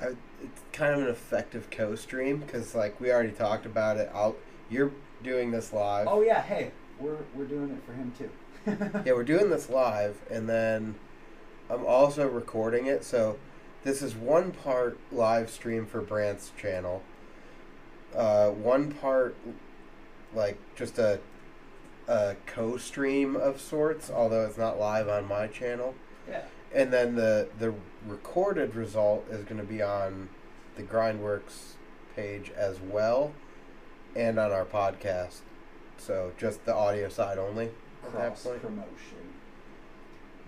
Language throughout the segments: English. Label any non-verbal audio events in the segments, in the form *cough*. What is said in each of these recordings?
I, it's kind of an effective co-stream because like we already talked about it. I'll you're doing this live. Oh yeah, hey, we're we're doing it for him too. *laughs* Yeah, we're doing this live, and then I'm also recording it. So this is one part live stream for Brant's channel. Uh, one part like just a a co-stream of sorts, although it's not live on my channel. Yeah. And then the the recorded result is going to be on the Grindworks page as well, and on our podcast. So just the audio side only Cross promotion.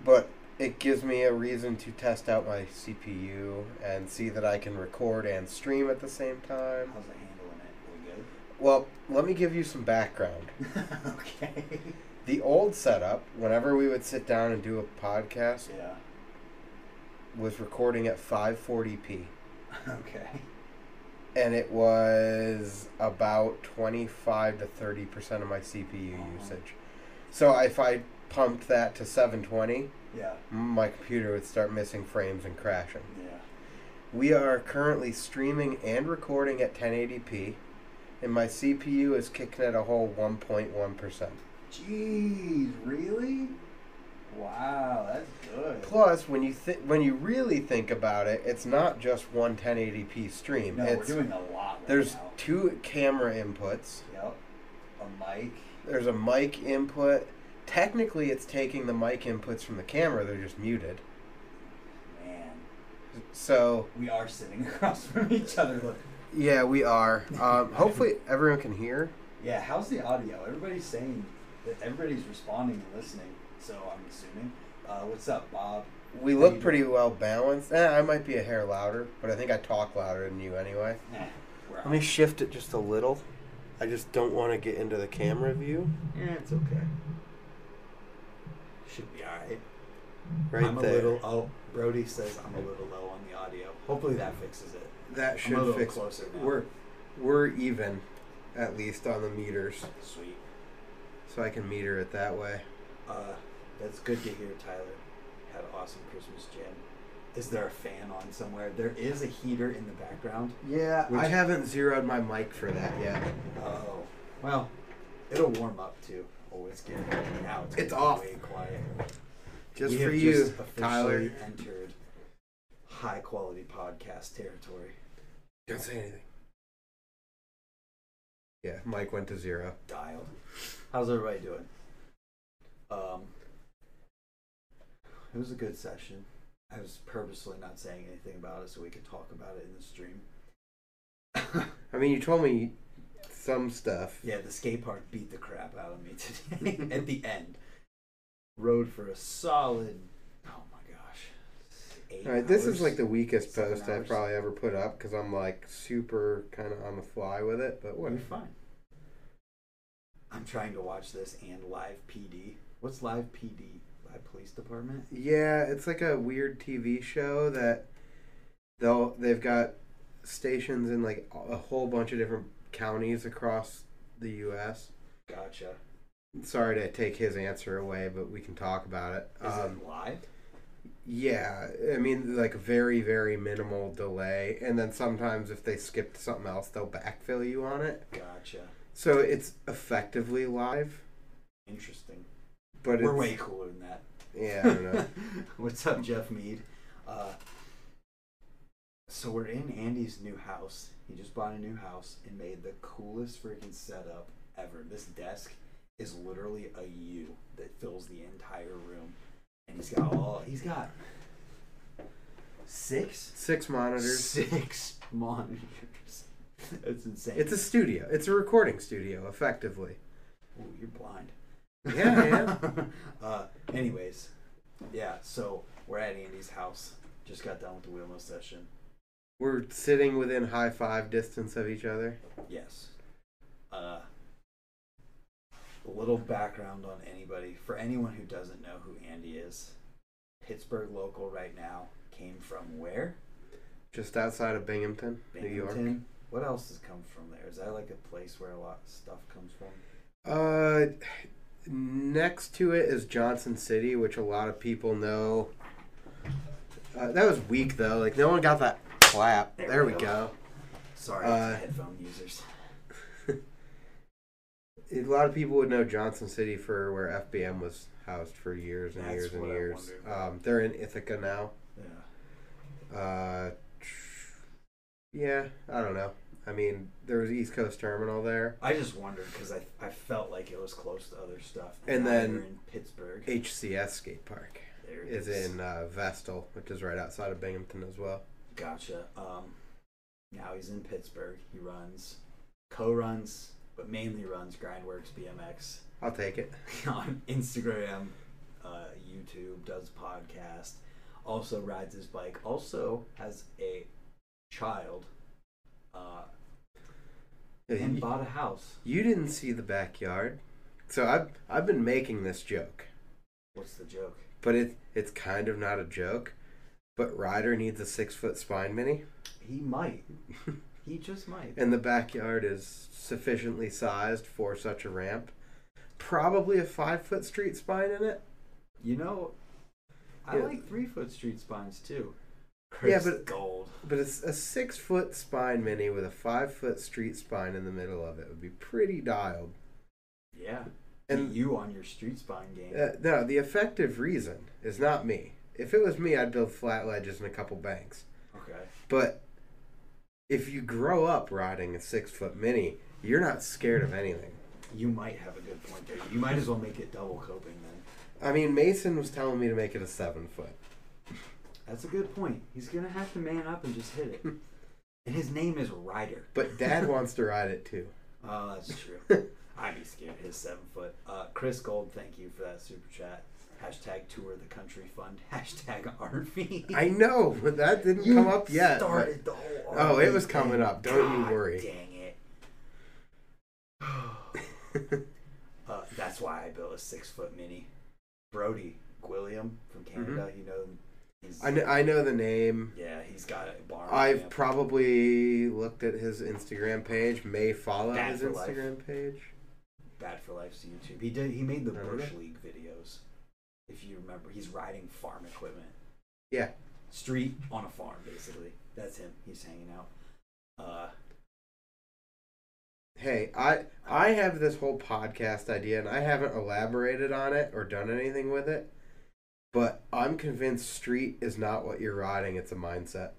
But it gives me a reason to test out my CPU and see that I can record and stream at the same time. How's it handling it? We Well, let me give you some background. *laughs* okay. The old setup, whenever we would sit down and do a podcast, Yeah. Was recording at 540p. *laughs* Okay. and it was about 25 to 30 percent of my CPU Uh-huh. usage. So if I pumped that to 720, Yeah. my computer would start missing frames and crashing. Yeah. We are currently streaming and recording at 1080p, and my CPU is kicking at a whole 1.1 percent. Jeez, really? Wow, that's good. Plus, when you th- when you really think about it, it's not just one 1080p stream. No, it's we're doing a lot right there's now. two camera inputs. Yep. A mic. There's a mic input. Technically, it's taking the mic inputs from the camera. They're just muted. Man, So we are sitting *laughs* across from each other. Look. yeah, we are. Um, hopefully, everyone can hear. Yeah, how's the audio? Everybody's saying that everybody's responding and listening. So I'm assuming. Uh, what's up, Bob? We How look pretty doing? well balanced. Eh, I might be a hair louder, but I think I talk louder than you anyway. Nah, we're Let me shift it just a little. I just don't want to get into the camera view. Yeah, it's okay. Should be alright. Right I'm there. a little. Oh, Brody says I'm a little low on the audio. Hopefully that fixes it. that I'm a should fix. closer now. We're we're even, at least on the meters, Sweet. so I can meter it that way. Uh, that's good to hear, Tyler. Had an awesome Christmas jam. Is there a fan on somewhere? There is a heater in the background. Yeah, Which- I haven't zeroed my mic for that yet. Oh, well, it'll warm up too. Oh, it's getting now. It's, It's off. Way quiet. Just We for you, just Tyler. Entered high quality podcast territory. Don't say anything. Yeah, Mike went to zero. Dialed. How's everybody doing? Um, it was a good session. I was purposely not saying anything about it so we could talk about it in the stream. *laughs* I mean, you told me some stuff. Yeah, the skate park beat the crap out of me today *laughs* at the end. Rode for a solid, oh my gosh. All right, this is like the weakest post I've probably ever put up because I'm like super kind of on the fly with it. But You're fine. I'm trying to watch this and live PD. What's live PD? Live Police Department? Yeah, it's like a weird TV show that they'll they've got stations in like a whole bunch of different counties across the U.S. Gotcha. Sorry to take his answer away, but we can talk about it. Is Um, it live? yeah, I mean, like very, very minimal delay, and then sometimes if they skip something else, they'll backfill you on it. Gotcha. So it's effectively live, Interesting. But We're it's, way cooler than that. Yeah, I don't know. *laughs* What's up, Jeff Mead? Uh, so we're in Andy's new house. He just bought a new house and made the coolest freaking setup ever. This desk is literally a U that fills the entire room, and he's got all. He's got six Six monitors. six monitors. That's insane. It's a studio. It's a recording studio, effectively. Ooh, you're blind. *laughs* Yeah, I am. *laughs* uh, anyways, yeah. So we're at Andy's house. Just got done with the Wheel Mill session. We're sitting within high five distance of each other. Yes. Uh, a little background on anybody. For anyone who doesn't know who Andy is, Pittsburgh local right now came from where? Just outside of Binghamton, New York. What else has come from there? Is that like a place where a lot of stuff comes from? Uh, next to it is Johnson City, which a lot of people know. Uh, that was weak though. Like no one got that clap. There, There we go. go. Sorry, Uh, headphone users. *laughs* A lot of people would know Johnson City for where FBM was housed for years and That's years and years. Um, they're in Ithaca now. Yeah. Uh, yeah, I don't know. I mean, there was East Coast Terminal there. I just wondered because I, I felt like it was close to other stuff. And now then- in Pittsburgh. HCS skate park there is in uh, Vestal, which is right outside of Binghamton as well. Gotcha. Um, now he's in Pittsburgh. He runs, co-runs, but mainly runs Grindworks BMX I'll take it. *laughs* on Instagram, uh, YouTube, does podcast, also rides his bike, also has a child, uh, and You, bought a house. you didn't see the backyard, so I've I've been making this joke, What's the joke? but it it's kind of not a joke. But Ryder needs a six foot spine mini. He might. *laughs* he just might. and the backyard is sufficiently sized for such a ramp. Probably a five foot street spine in it. You know, I Yeah. like three foot street spines too. Yeah, but- gold. But it's a six foot spine mini with a five foot street spine in the middle of it would be pretty dialed. Yeah. And you on your street spine game. uh, no, the effective reason is not me. If it was me, I'd build flat ledges and a couple banks. okay. But if you grow up riding a six foot mini, you're not scared of anything. You might have a good point there. You might as well make it double coping then. I mean, Mason was telling me to make it a seven foot. That's a good point. He's gonna have to man up and just hit it. *laughs* and his name is Ryder. But Dad *laughs* wants to ride it too. Oh, that's true. *laughs* I'd be scared of his seven foot. Uh, Chris Gold, thank you for that super chat. Hashtag tour the country fund. Hashtag RV. I know, but that didn't come up yet. but- Started the whole Oh, it was coming thing. up. Don't you worry. Dang it. uh, that's why I built a six foot mini. Brody Gwilliam from Canada. You know, he's. I know, I know the name. yeah, he's got a barn. I've probably looked at his Instagram page. May follow Bad his for life. Instagram page. Bad for Life's YouTube. He did. He made the Bush. League videos. If you remember, he's riding farm equipment. Yeah. Street on a farm, basically. That's him. He's hanging out. Uh, Hey, I I have this whole podcast idea, and I haven't elaborated on it or done anything with it. But I'm convinced street is not what you're riding; it's a mindset.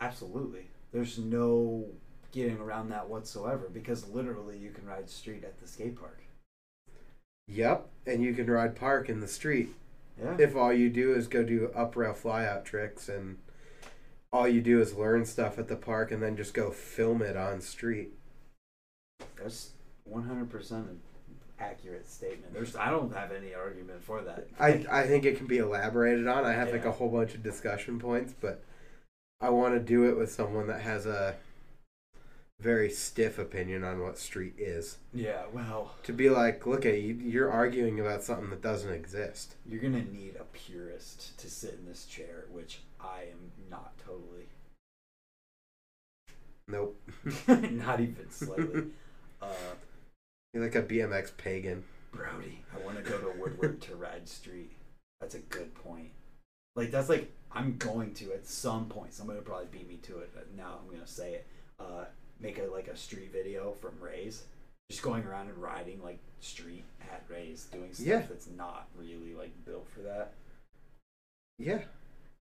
absolutely. There's no getting around that whatsoever because literally you can ride street at the skate park. Yep, and you can ride park in the street Yeah. if all you do is go do up rail flyout tricks and all you do is learn stuff at the park and then just go film it on street. That's 100% an accurate statement. There's I don't have any argument for that. I, I think it can be elaborated on. I have like a whole bunch of discussion points, but I want to do it with someone that has a very stiff opinion on what street is. yeah, well, To be like, look at you, you're arguing about something that doesn't exist. you're going to need a purist to sit in this chair, which I am not totally. Nope. *laughs* not even slightly. *laughs* Uh, You're like a BMX pagan. Brody, I want to go to Woodward to ride street. That's a good point. Like that's like I'm going to at some point. Somebody will probably beat me to it, but now I'm gonna say it. Uh, make a like a street video from Ray's, just going around and riding like street at Ray's, doing stuff Yeah. that's not really like built for that. Yeah.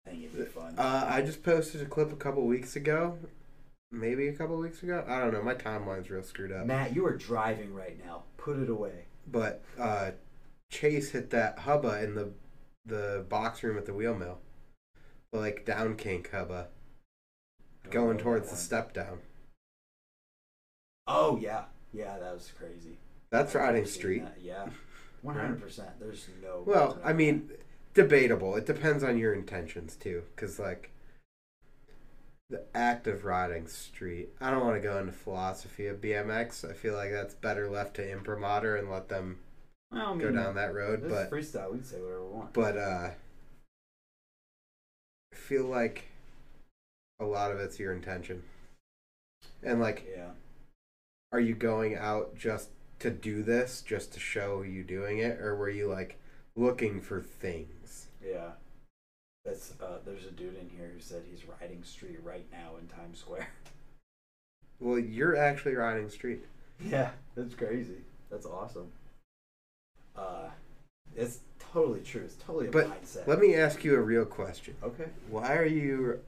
I think it'd be fun. Uh, I just posted a clip a couple weeks ago. Maybe a couple weeks ago. I don't know. My timeline's real screwed up. Matt, you are driving right now. Put it away. But uh, Chase hit that hubba in the the box room at the wheel mill. The, like down kink hubba. I Going towards the step down. Oh yeah, yeah, that was crazy. That's riding street. that, Yeah, *laughs* one hundred percent. There's no. Well, I mean, debatable. It depends on your intentions too, because like the act of riding street. I don't want to go into philosophy of BMX. I feel like that's better left to imprimatur and let them. Well, I go down that road. But freestyle. We can say whatever we want. but uh, I feel like a lot of it's your intention, and like, yeah, are you going out just to do this, just to show you doing it, or were you like looking for things? yeah. That's uh, there's a dude in here who said he's riding street right now in Times Square. *laughs* Well, you're actually riding street. Yeah, that's crazy. That's awesome. Uh, it's totally true. It's totally a But mindset. Let me ask you a real question. okay. Why are you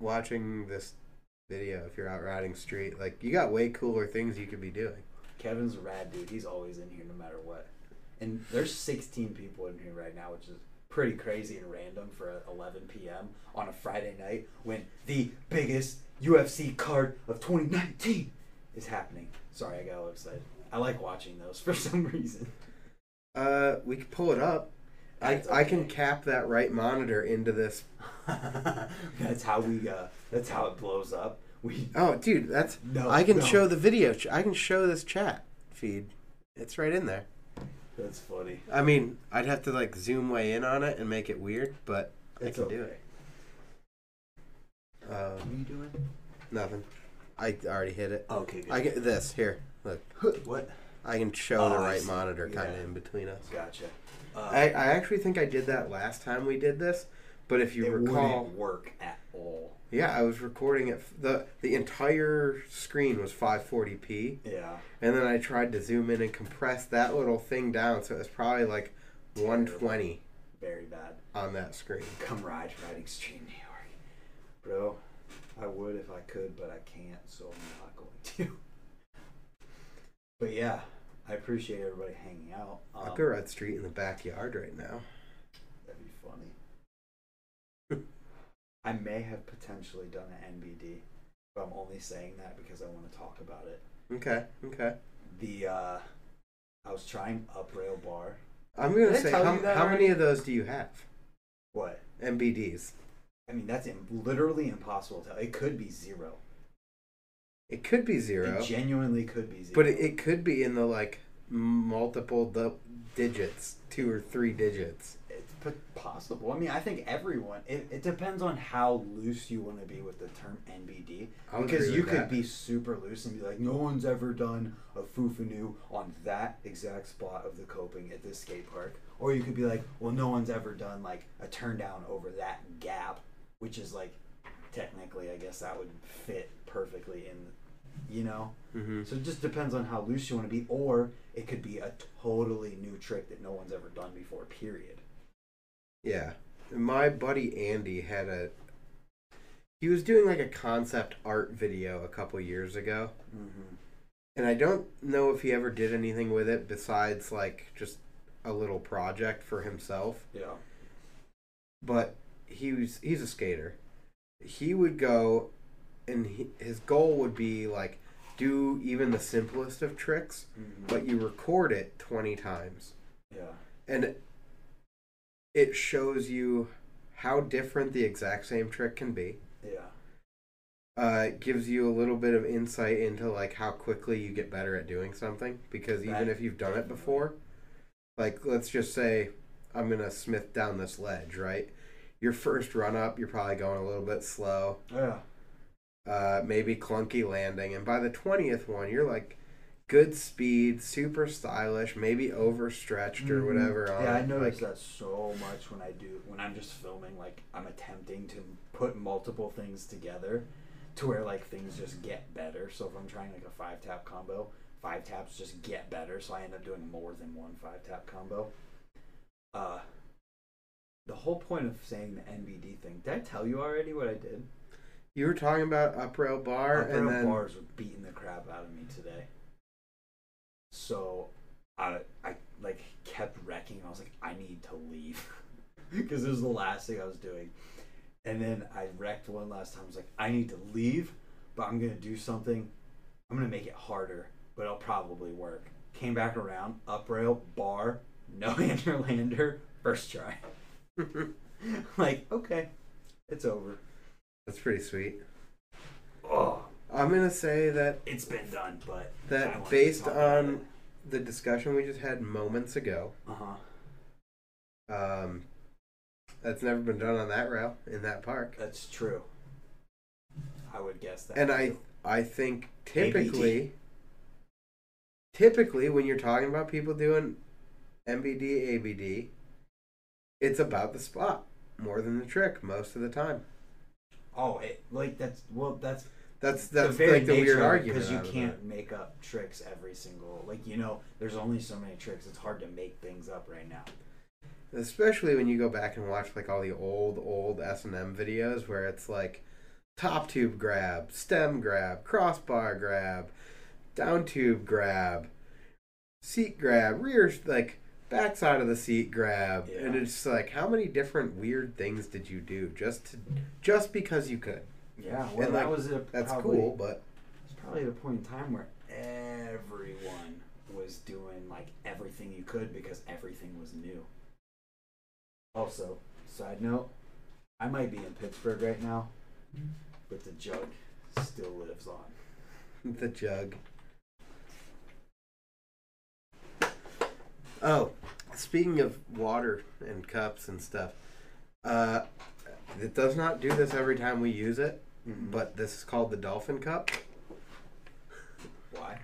watching this video if you're out riding street? Like, you got way cooler things you could be doing. Kevin's a rad dude. He's always in here no matter what. And there's 16 people in here right now, which is pretty crazy and random for 11 p.m. on a Friday night when the biggest UFC card of 2019 is happening. Sorry, I got a little excited. I like watching those *laughs* for some reason. Uh, we could pull it up. I, That's I can cap that right monitor into this. *laughs* that's how we. Uh, that's how it blows up. We. Oh, dude, that's. No. I can no. show the video. I can show this chat feed. It's right in there. That's funny. I mean, I'd have to like zoom way in on it and make it weird, but I It's can do okay. it. What are Um, you doing? nothing. I already hit it. Okay. Good. I get this here. Look, *laughs* what? I can show the Oh, I right monitor kind of Yeah. in between us. Gotcha. Uh, I, I actually think I did that last time we did this, but if you it recall, wouldn't work at all. yeah, I was recording it. the The entire screen was 540p, Yeah. and then I tried to zoom in and compress that little thing down, so it was probably like 120 Very bad. on that screen. Come ride riding street New York, bro. I would if I could, but I can't, so I'm not going to. But yeah, I appreciate everybody hanging out. Um, I'll go ride street in the backyard right now. That'd be funny. I may have potentially done an NBD, but I'm only saying that because I want to talk about it. Okay, okay. The uh, I was trying up rail bar. I'm gonna Did I say tell how, you that how many of those do you have? What? MBDs. I mean, that's im- literally impossible to tell. It could be zero. It could be zero, It genuinely could be zero. but it, it could be in the like multiple du- digits, two or three digits. Possible. I mean, I think everyone. It, it depends on how loose you want to be with the term NBD. Because you could that. be super loose and be like, no one's ever done a fufanu on that exact spot of the coping at this skate park. Or you could be like, well, no one's ever done like a turn down over that gap, which is like technically, I guess that would fit perfectly in, you know. Mm-hmm. So it just depends on how loose you want to be, or it could be a totally new trick that no one's ever done before. Period. Yeah. My buddy Andy had a. He was doing like a concept art video a couple years ago. Mm-hmm. And I don't know if he ever did anything with it besides like just a little project for himself. Yeah. But he was he's a skater. He would go and he, his goal would be like do even the simplest of tricks, Mm-hmm. but you record it 20 times. yeah. And it shows you how different the exact same trick can be. Yeah. uh, it gives you a little bit of insight into like how quickly you get better at doing something because even if you've done it before like let's just say i'm gonna smith down this ledge right your first run up you're probably going a little bit slow Yeah. uh, maybe clunky landing and by the 20th one you're like good speed super stylish maybe overstretched or Mhm. whatever on Yeah, I notice like- that so much when I do when I'm just filming. Like I'm attempting to put multiple things together to where like things just get better. So if I'm trying like a five tap combo, five taps just get better. So I end up doing more than one five tap combo. Uh, the whole point of saying the NBD thing. Did I tell you already what I did? you were talking about up rail bar Up and rail then bars were beating the crap out of me today. So I I like kept wrecking. I was like, I need to leave *laughs* because this was the last thing I was doing. And then I wrecked one last time. I was like, I need to leave, but I'm gonna do something. I'm gonna make it harder, but it'll probably work. Came back around, up rail, bar, no *laughs* hander lander, first try. *laughs* like, okay, it's over. that's pretty sweet Oh, i'm gonna say that it's been done, but that based on the discussion we just had moments ago, uh huh, um, that's never been done on that rail in that park. that's true. I would guess that. And I, I think typically, typically when you're talking about people doing MBD, ABD, it's about the spot. more than the trick most of the time. Oh, it, like that's well, that's That's the that's very like the weird nature of it, argument because you can't it. make up tricks every single like you know. There's only so many tricks. It's hard to make things up right now. especially when you go back and watch like all the old old S and M videos where it's like top tube grab, stem grab, crossbar grab, down tube grab, seat grab, rear like backside of the seat grab, and it's like how many different weird things did you do just to just because you could? Yeah, well, And, that like, was a, That's probably, cool, but It's probably the point in time where everyone was doing like everything you could because everything was new. Also, side note, I might be in Pittsburgh right now, but the jug still lives on. *laughs* the jug. Oh, speaking of water and cups and stuff, uh, it does not do this every time we use it, Mm-hmm. but this is called the Dolphin Cup. why?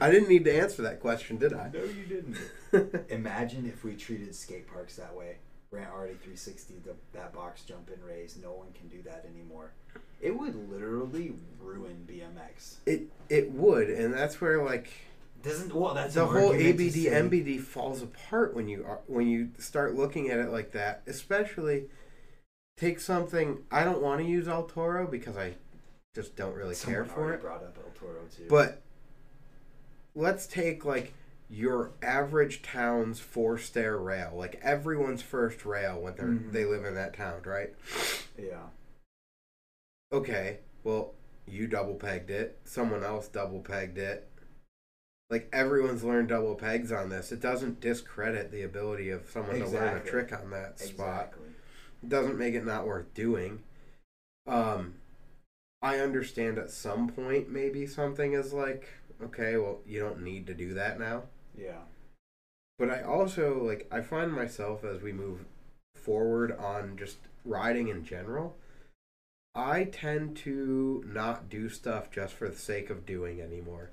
I didn't need to answer that question, did I? No, you didn't. *laughs* Imagine if we treated skate parks that way. Grant already 360 the, that box jump and Ray's. No one can do that anymore. It would literally ruin BMX. it it would, and that's where like Doesn't well that's the whole ABD MBD falls apart when you are, when you start looking at it like that. Especially take something I don't want to use El Toro because I just don't really care for it. Brought up El Toro too. But let's take like your average town's four stair rail, like everyone's first rail when they Mhm. they live in that town, right? yeah, Okay, well you double pegged it, someone else double pegged it. Like everyone's learned double pegs on this. It doesn't discredit the ability of someone to learn a trick on that spot. It doesn't make it not worth doing. Um, I understand at some point maybe something is like, okay, well, you don't need to do that now. Yeah, But I also like I find myself as we move forward on just riding in general, I tend to not do stuff just for the sake of doing anymore.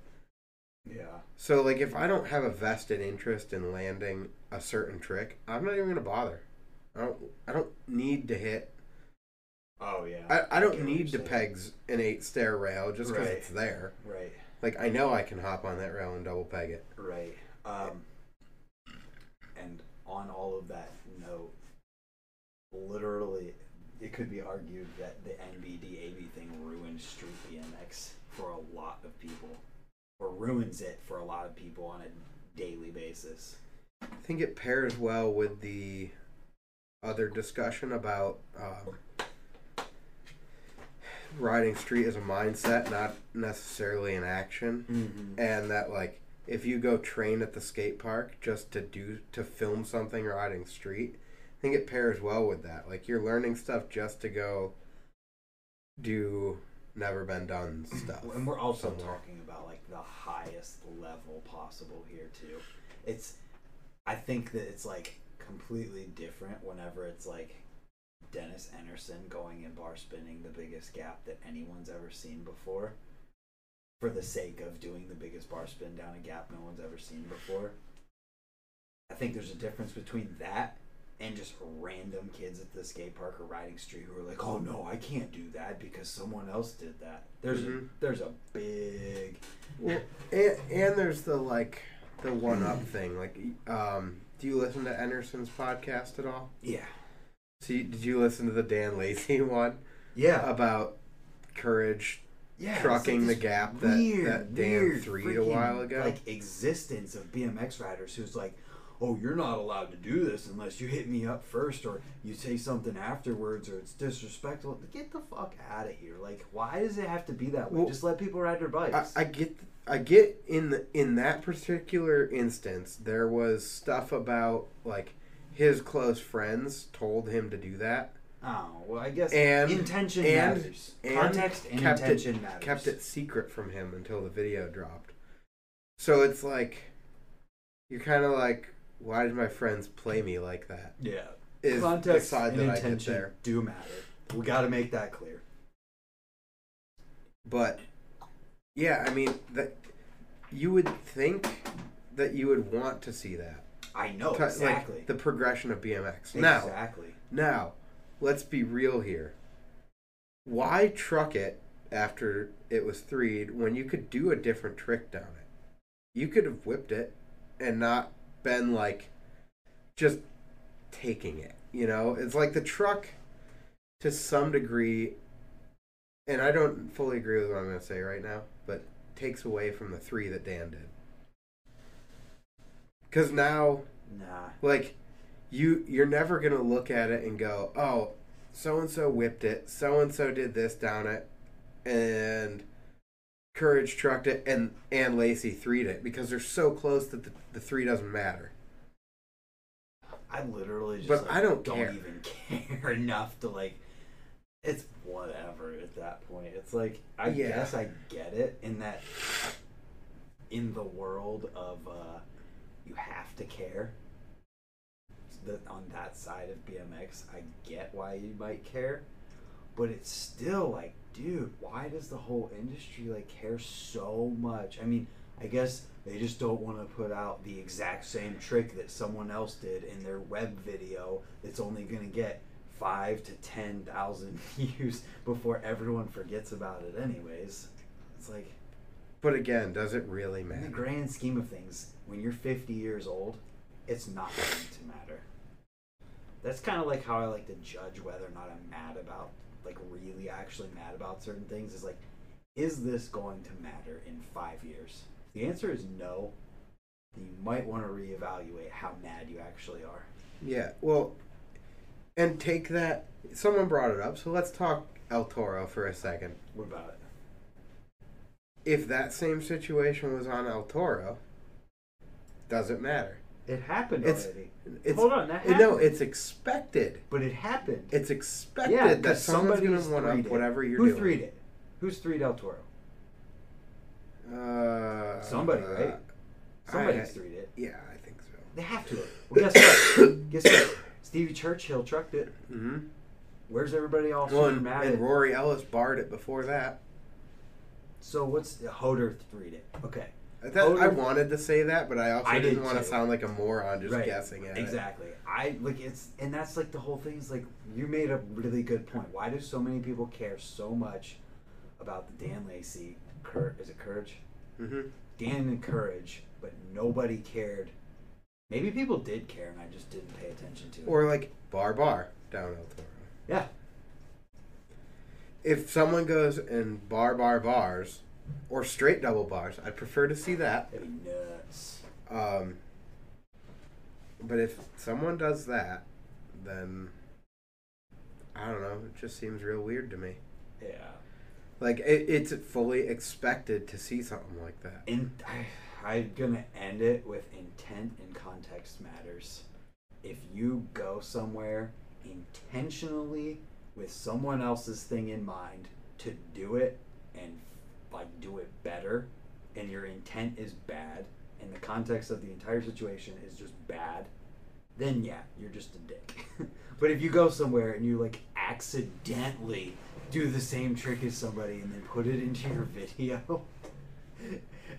Yeah, So like if I don't have a vested interest in landing a certain trick, I'm not even gonna bother. I don't I don't need to hit oh yeah. I, I don't what need to pegs an eight stair rail just because Right. it's there. Right, Like I know I can hop on that rail and double peg it. right. Um, and on all of that note, literally, it could be argued that the NBD AB thing ruined street BMX for a lot of people, or ruins it for a lot of people on a daily basis. I think it pairs well with the other discussion about um, riding street as a mindset, not necessarily an action, Mm-hmm. and that like if you go train at the skate park just to do to film something riding street, I think it pairs well with that. Like you're learning stuff just to go do never been done stuff. And we're also somewhere. talking about like the highest level possible here too. It's I think that it's like completely different whenever it's like Dennis Enarson going and bar spinning the biggest gap that anyone's ever seen before. For the sake of doing the biggest bar spin down a gap no one's ever seen before. I think there's a difference between that and just random kids at the skate park or riding street who are like, "Oh no, I can't do that because someone else did that." There's Mhm. a there's a big Well, and, and there's the like the one up *clears throat* thing. Like, um, do you listen to Anderson's podcast at all? yeah See, did you listen to the Dan Lacey *laughs* one yeah about courage yeah trucking like the gap that, weird, that Dan weird threed a while ago? Like existence of BMX riders who's like, "Oh, you're not allowed to do this unless you hit me up first, or you say something afterwards, or it's disrespectful." Get the fuck out of here! Like, why does it have to be that way? Well, Just let people ride their I, bikes. I get, I get in the in that particular instance, there was stuff about like his close friends told him to do that, oh well, I guess and intention and- matters. and Context and kept intention it matters. kept it secret from him until the video dropped. So it's like you're kind of like, why did my friends play me like that? Yeah. Is Context the side and that I get intention there. do matter. We got to make that clear. But yeah, I mean that you would think that you would want to see that. I know Ti- exactly. Like the progression of BMX. Now, exactly. now, let's be real here. Why truck it after it was threed when you could do a different trick down it? You could have whipped it and not been like just taking it. You know, it's like the truck to some degree, and I don't fully agree with what I'm going to say right now, but takes away from the three that Dan did. Because now Nah. like you you're never gonna look at it and go oh so and so whipped it so and so did this down it and courage trucked it and and lacey threed it because they're so close that the, the three doesn't matter I literally just But like, I don't don't care. even *laughs* care enough to like it's whatever at that point. It's like I Yeah. guess I get it in that in the world of uh you have to care that on that side of BMX, I get why you might care, but it's still like, dude, why does the whole industry like care so much? I mean, I guess they just don't want to put out the exact same trick that someone else did in their web video that's only going to get five to ten thousand *laughs* views before everyone forgets about it anyways. It's like but again does it really matter? in the grand scheme of things, when you're 50 years old, it's not going to matter. That's kind of like how I like to judge whether or not I'm mad about, like, really actually mad about certain things. Is like, is this going to matter in five years? If the answer is no. then You might want to reevaluate how mad you actually are. yeah well and take that someone brought it up so let's talk el toro for a second What about it? if that same situation was on el toro does it matter It happened It's- already. it's Hold on, that happened. no it's expected But it happened. It's expected yeah, that someone's going to one up it. whatever you're Who doing. threed it? Who's threed Del Toro? Uh, Somebody, right? Somebody's I- threed it. Yeah, I think so. They have to. Well, guess what? *coughs* guess what? Stevie Churchill trucked it. Mm-hmm. Where's everybody all Well, and, mad and? Rory Ellis barred it before that. So what's the Hoder threed it? Okay, That, I wanted to say that, but I also I didn't did want to sound like a moron just Right. guessing at it. exactly. I like it's, and that's like the whole thing. Is like you made a really good point. Why do so many people care so much about the Dan Lacey? Kurt is it Courage? hmm Dan and Courage, but nobody cared. Maybe people did care, and I just didn't pay attention to it. Or like bar bar down El Toro. yeah, If someone goes and bar bar bars, or straight double bars, I'd prefer to see that. that'd be nuts. Um, but if someone does that, then I don't know. It just seems real weird to me. Yeah. Like it, it's fully expected to see something like that. And I, I'm gonna end it with intent and context matters. If you go somewhere intentionally with someone else's thing in mind to do it and like do it better, and your intent is bad, and the context of the entire situation is just bad, then yeah, you're just a dick. *laughs* but if you go somewhere and you like accidentally do the same trick as somebody and then put it into your *laughs* video,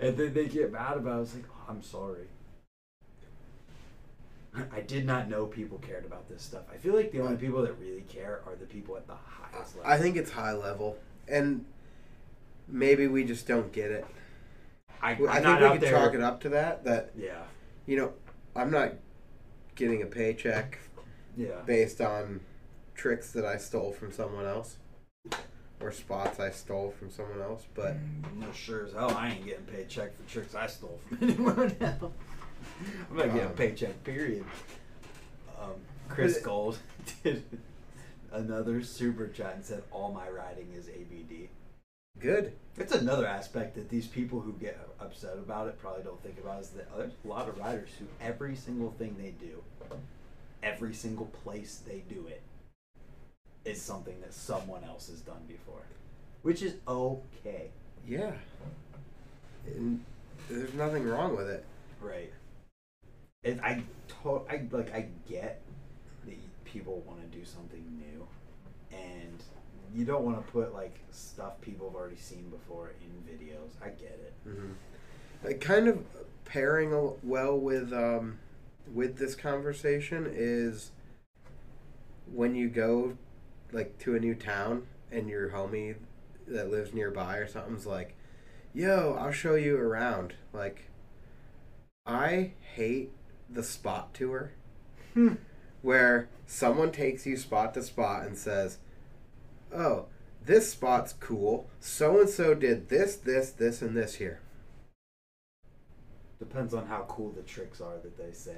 and then they get mad about it, it's like, oh, I'm sorry. I did not know people cared about this stuff. I feel like the only people that really care are the people at the highest level. I think it's high level, and maybe we just don't get it. I, I I'm think not we could there. chalk it up to that. That Yeah, you know, I'm not getting a paycheck yeah. based on tricks that I stole from someone else, or spots I stole from someone else. But No, sure as hell I ain't getting paid check for tricks I stole from *laughs* anyone else. I'm not getting a Um, paycheck, period. Um, Chris Gold *laughs* did another super chat and said, All my riding is ABD. Good. It's another aspect that these people who get upset about it probably don't think about is that there's a lot of riders who every single thing they do, every single place they do it, is something that someone else has done before, which is okay. Yeah. And there's nothing wrong with it. Right. It, I to, I like I get that people want to do something new, and you don't want to put like stuff people have already seen before in videos. I get it. hmm like kind of pairing well with um with this conversation is when you go like to a new town and your homie that lives nearby or something's like yo i'll show you around like i hate the spot tour Hmm. where someone takes you spot to spot and says oh this spot's cool so and so did this this this and this here Depends on how cool the tricks are that they say.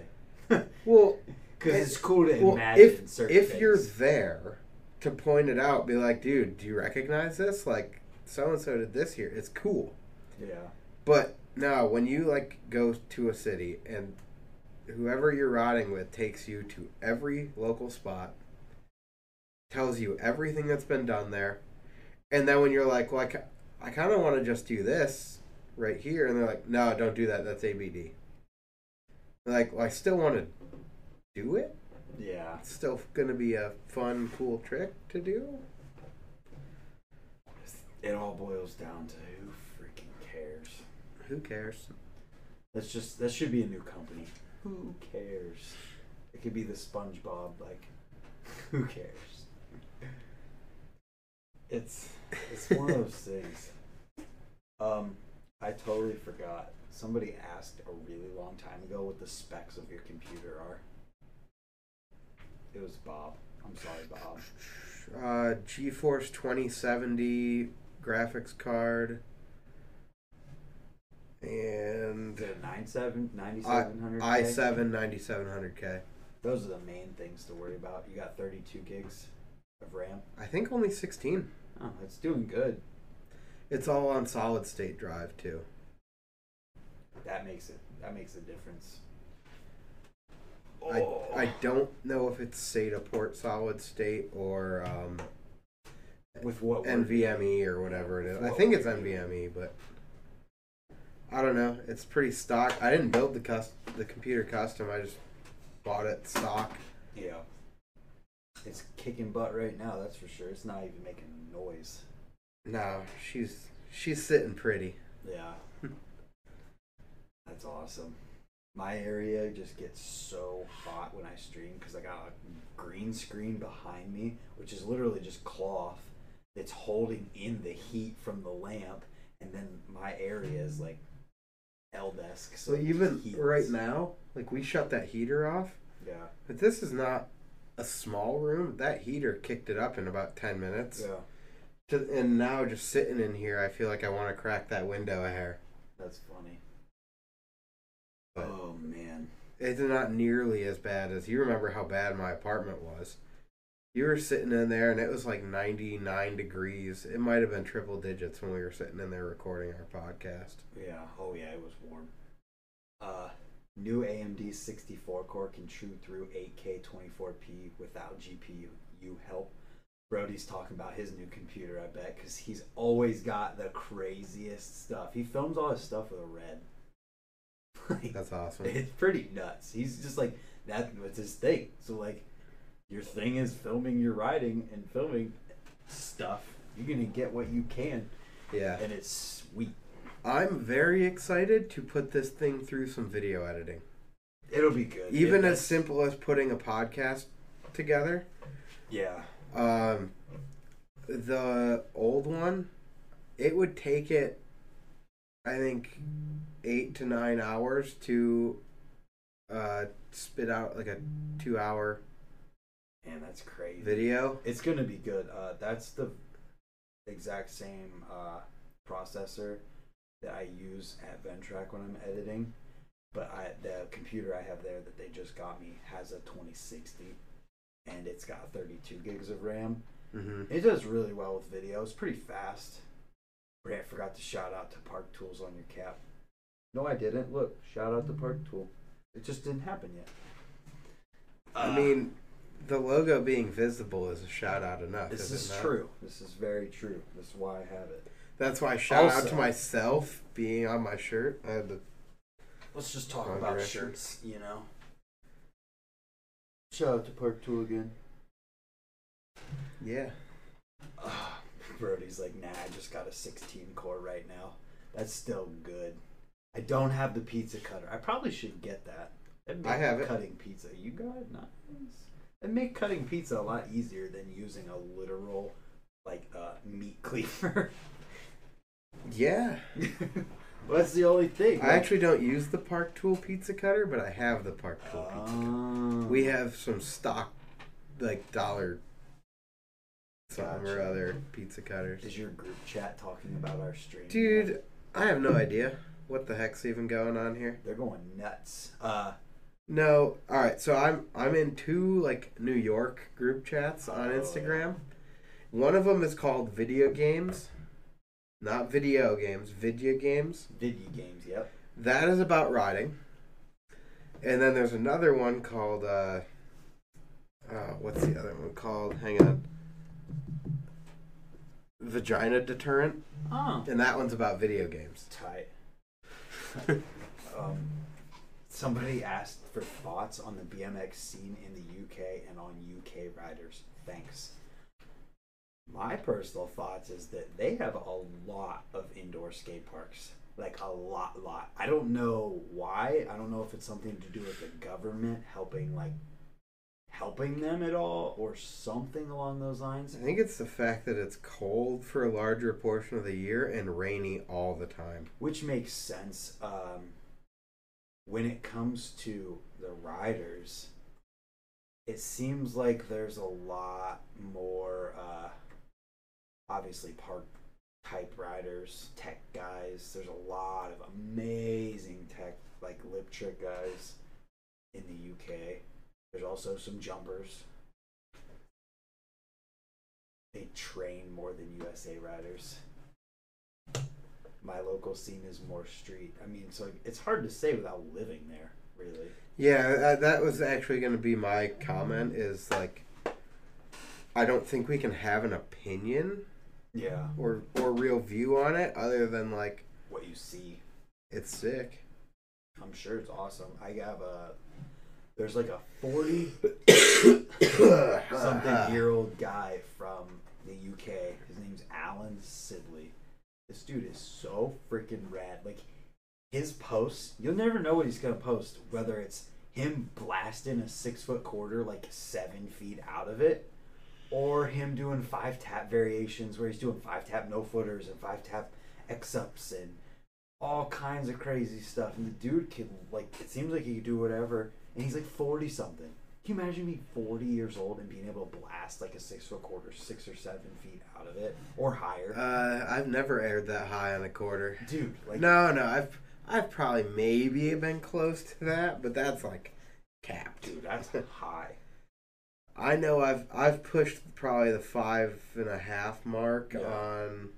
*laughs* well Because it's cool to Well, imagine if if you're there to point it out, be like, dude, do you recognize this? Like, so and so did this here. It's cool. yeah, But no, when you like go to a city and whoever you're riding with takes you to every local spot, tells you everything that's been done there, and then when you're like, well, I, ki- I kind of want to just do this right here, and they're like, no, don't do that. That's ABD. They're like, well, I still want to do it. yeah. It's still gonna be a fun, cool trick to do. It all boils down to who freaking cares. Who cares? That's just that should be a new company. Who cares? It could be the SpongeBob. Like, *laughs* who cares? It's it's one of those things. Um, I totally forgot. Somebody asked a really long time ago what the specs of your computer are. It was Bob. I'm sorry, Bob. Uh, GeForce 2070 graphics card, and Is it a 97, i 9700? i7 9700K. Those are the main things to worry about. You got 32 gigs of RAM. I think only 16. Oh, it's doing good. It's all on solid state drive too. That makes it. That makes a difference. I, I don't know if it's SATA port solid state or um, with what NVMe or whatever it is. I think it's NVMe, but I don't know. It's pretty stock. I didn't build the cus- the computer custom. I just bought it stock. Yeah. It's kicking butt right now. That's for sure. It's not even making a noise. No, she's she's sitting pretty. Yeah. Hmm. That's awesome. My area just gets so hot when I stream because I got a green screen behind me, which is literally just cloth that's holding in the heat from the lamp, and then my area is like L desk. So it even heats. right now, like we shut that heater off, Yeah. but this is not a small room. That heater kicked it up in about ten minutes. Yeah. To, and now just sitting in here, I feel like I want to crack that window a hair. That's funny. But- oh man. It's not nearly as bad as you remember how bad my apartment was. You were sitting in there and it was like 99 degrees. It might have been triple digits when we were sitting in there recording our podcast. Yeah. Oh yeah, it was warm. Uh, new AMD 64 core can chew through 8K 24p without GPU help. Brody's talking about his new computer, I bet, because he's always got the craziest stuff. He films all his stuff with a red. *laughs* Like, That's awesome. it's pretty nuts. He's just like that. What's his thing? So like, your thing is filming your writing and filming stuff. You're gonna get what you can, Yeah. and it's sweet. I'm very excited to put this thing through some video editing. It'll be good. Even It- as simple as putting a podcast together. Yeah. Um, the old one, it would take it, I think, eight to nine hours to uh, spit out like a two hour Man, that's crazy. video. It's gonna be good. Uh, that's the exact same uh, processor that I use at Ventrack when I'm editing. But I, the computer I have there that they just got me has a 2060, and it's got 32 gigs of RAM. hmm It does really well with video. It's pretty fast. Brant forgot to shout out to Park Tools on your cap. No, I didn't. Look, shout out to Park Tool. It just didn't happen yet. I Uh, mean, the logo being visible is a shout out enough. This is is true. This is very true. This is why I have it. That's why I shout out to myself being on my shirt. I had the Let's just talk about direction. shirts, you know. Shout out to Park Tool again. yeah. Ah, *sighs* Brody's like, nah, I just got a 16 core right now. That's still good. I don't have the pizza cutter. I probably should get that. It'd make I have it. cutting pizza. You got it? Nice. It make cutting pizza a lot easier than using a literal like uh, meat *laughs* cleaver. Yeah. *laughs* well, that's the only thing. I actually don't use the Park Tool pizza cutter, but I have the Park Tool pizza cutter. Oh. We have some stock, like dollar something or other pizza cutters. Is your group chat talking about our stream? Dude, I have no idea what the heck's even going on here. they're going nuts. Uh, No, all right. So I'm I'm in two like New York group chats on Oh, Instagram. One of them is called Video Games, not video games, video games. video games. Yep. That is about riding. And then there's another one called uh, uh what's the other one called? Hang on. Vagina deterrent, Oh. and that one's about video games. Tight. um, somebody asked for thoughts on the BMX scene in the UK and on UK riders. Thanks. My personal thoughts is that they have a lot of indoor skate parks. Like a lot, lot. I don't know why. I don't know if it's something to do with the government helping, like, helping them at all, or something along those lines. I think it's the fact that it's cold for a larger portion of the year and rainy all the time. which makes sense um, when it comes to the riders it seems like there's a lot more uh, obviously park type riders tech guys there's a lot of amazing tech like lip trick guys in the uk there's also some jumpers they train more than usa riders my local scene is more street. I mean, so it's hard to say without living there, really. Yeah, uh, that was actually going to be my comment. Is like, I don't think we can have an opinion Yeah. or or real view on it other than like What you see, it's sick. I'm sure it's awesome. I have a there's like a 40 something *coughs* year old guy from the UK. His name's Alan Sidley. This dude is so freaking rad. Like his posts, you'll never know what he's gonna post. Whether it's him blasting a six foot quarter like seven feet out of it, or him doing five tap variations where he's doing five tap no footers and five tap X ups and all kinds of crazy stuff. And the dude can like it seems like he can do whatever. And he's like forty something. Can you imagine being forty years old and being able to blast like a six foot quarter, six or seven feet out of it or higher? Uh, I've never aired that high on a quarter. Dude, like No, no, I've I've probably maybe been close to that, but that's like capped. dude, that's *laughs* high. I know I've I've pushed probably the five and a half mark Yeah. on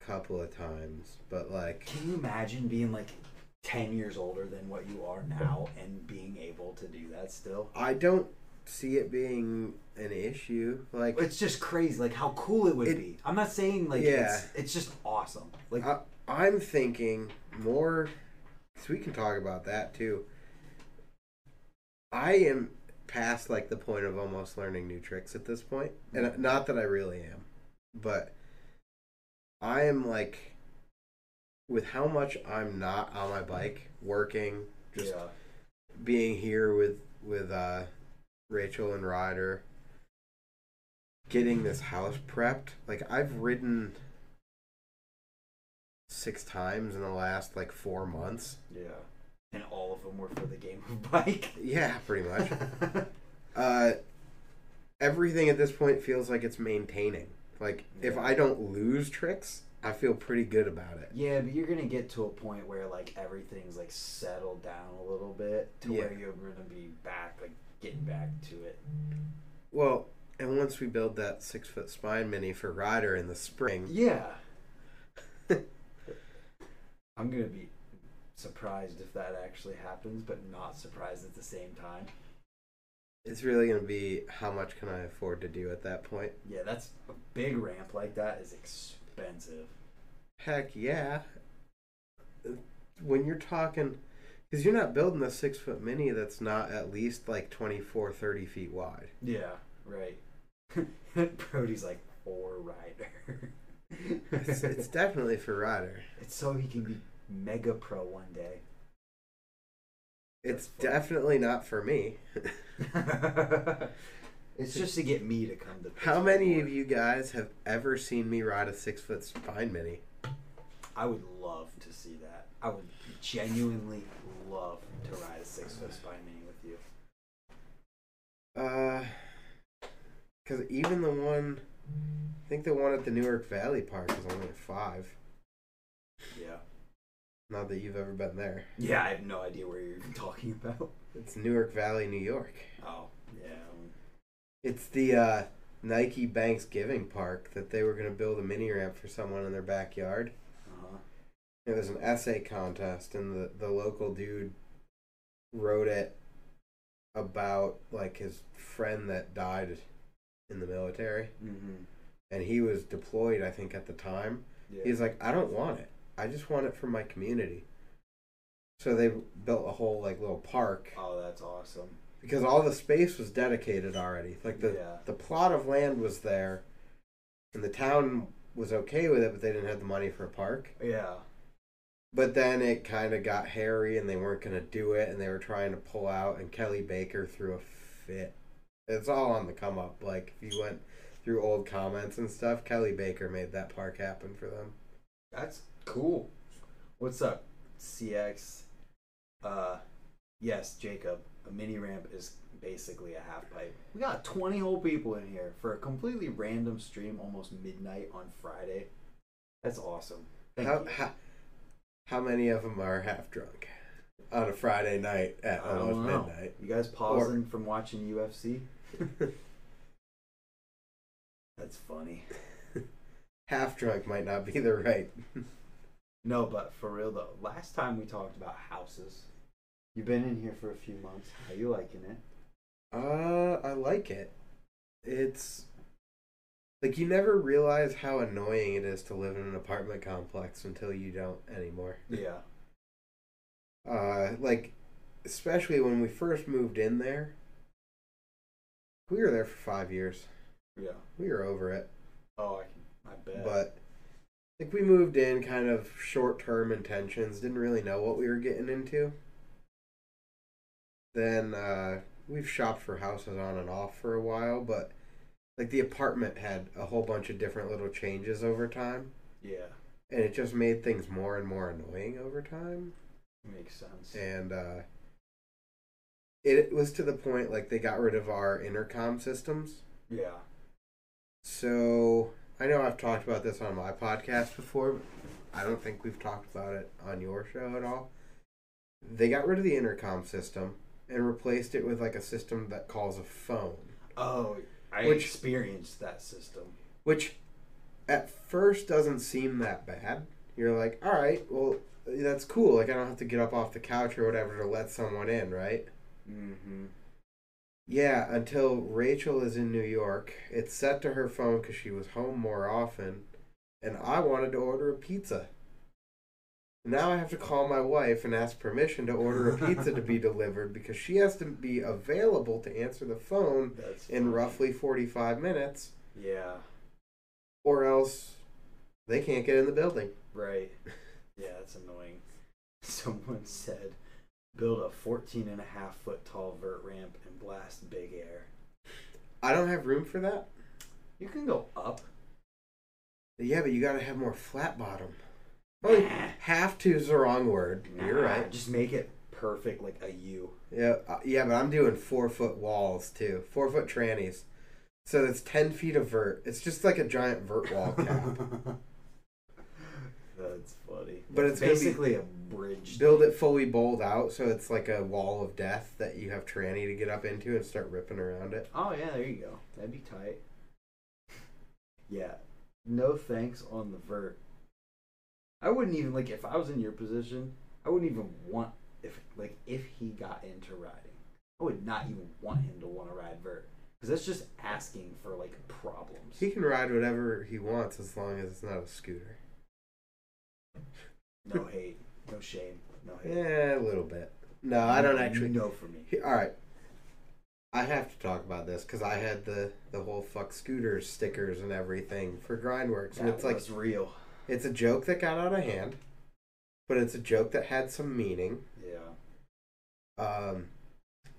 a couple of times, but like Can you imagine being like ten years older than what you are now and being able to do that still? I don't see it being an issue. Like It's just crazy, like how cool it would It- be. I'm not saying like Yeah. it's it's just awesome. Like I, I'm thinking more. So we can talk about that too. I am past like the point of almost learning new tricks at this point, and not that I really am, but I am like with how much I'm not on my bike working, just yeah. being here with with uh, Rachel and Ryder, getting this house prepped. Like I've ridden six times in the last like four months. Yeah. And all of them were for the game of bike. Yeah, pretty much. *laughs* uh, everything at this point feels like it's maintaining. Like if I don't lose tricks, I feel pretty good about it. yeah, but you're gonna get to a point where like everything's like settled down a little bit to where you're gonna be back, like getting back to it. Well, and once we build that six foot spine mini for Ryder in the spring, Yeah. *laughs* I'm gonna be surprised if that actually happens, but not surprised at the same time. it's really gonna be how much can I afford to do at that point. Yeah, that's a big ramp like that is expensive. Heck yeah. When you're talking, because you're not building a six foot mini that's not at least like 24, 30 feet wide. Yeah, right. *laughs* Brody's like for Ryder. It's, it's *laughs* definitely for Ryder. It's so he can be Mega Pro one day. It's definitely not for me. *laughs* it's just to get me to come to. How many of you guys have ever seen me ride a six foot spine mini? I would love to see that. I would genuinely love to ride a six foot spine mini with you. Uh, because even the one, I think the one at the Newark Valley Park is only a five. Yeah. Not that you've ever been there. Yeah, I have no idea where you're even talking about. It's Newark Valley, New York. Oh, yeah. It's the uh, Nike Banks Giving Park that they were going to build a mini ramp for someone in their backyard. Uh-huh. It was an essay contest, and the, the local dude wrote it about like his friend that died in the military, Mm-hmm. and he was deployed, I think, at the time. Yeah. He's like, I don't want it. I just want it for my community. So they built a whole like little park oh, that's awesome. because all the space was dedicated already. Like the Yeah. the plot of land was there, and the town was okay with it, but they didn't have the money for a park. Yeah. But then it kind of got hairy, and they weren't going to do it, and they were trying to pull out. And Kelly Baker threw a fit. It's all on the come up. Like if you went through old comments and stuff, Kelly Baker made that park happen for them. That's cool. What's up, CX? Uh, yes, Jacob. A mini ramp is basically a half pipe. We got 20 whole people in here for a completely random stream, almost midnight on Friday. That's awesome. Thank How, you. how how many of them are half drunk on a Friday night at I almost midnight? You guys pausing from watching UFC? *laughs* That's funny. *laughs* half drunk might not be the right. No, but for real though, last time we talked about houses. You've been in here for a few months. How you liking it? Uh, I like it. It's like you never realize how annoying it is to live in an apartment complex until you don't anymore. Yeah. Uh, like especially when we first moved in there. We were there for five years. Yeah. We were over it, Oh, I can. I bet. but like we moved in kind of short-term intentions. Didn't really know what we were getting into. Then uh, we've shopped for houses on and off for a while, but like the apartment had a whole bunch of different little changes over time, yeah, and it just made things more and more annoying over time. makes sense. And uh, it was to the point like they got rid of our intercom systems. Yeah. So I know I've talked about this on my podcast before. But I don't think we've talked about it on your show at all. They got rid of the intercom system and replaced it with like a system that calls a phone, Oh, I Which- experienced that system. which at first doesn't seem that bad. You're like, all right, well, that's cool. Like I don't have to get up off the couch or whatever to let someone in, right? Mm-hmm. Yeah, until Rachel is in New York. It's set to her phone because she was home more often, and I wanted to order a pizza. Now I have to call my wife and ask permission to order a pizza to be *laughs* delivered because she has to be available to answer the phone That's in funny. roughly 45 minutes, Yeah. or else they can't get in the building. Right. Yeah, that's annoying. *laughs* Someone said, build a 14 and a half foot tall vert ramp and blast big air. I don't have room for that. You can go up. Yeah, but you gotta have more flat bottom. Oh, have to is the wrong word. You're right. Just make it perfect, like a U. Yeah, uh, yeah, but I'm doing four foot walls too, four foot trannies. So it's ten feet of vert. It's just like a giant vert wall *laughs* cap. That's funny. But it's gonna be- basically a Build it fully bowled out, so it's like a wall of death that you have tranny to get up into and start ripping around it. Oh yeah, there you go. That'd be tight. Yeah. No thanks on the vert. I wouldn't even like if I was in your position. I wouldn't even want if like if he got into riding. I would not even want him to want to ride vert because that's just asking for like problems. He can ride whatever he wants as long as it's not a scooter. No hate, no shame, no hate. Yeah, a little bit. No, I don't actually. No for me. All right. I have to talk about this because I had the the whole fuck scooters stickers and everything for Grindworks, and That it's like real. It's a joke that got out of hand, but it's a joke that had some meaning. Yeah. Um,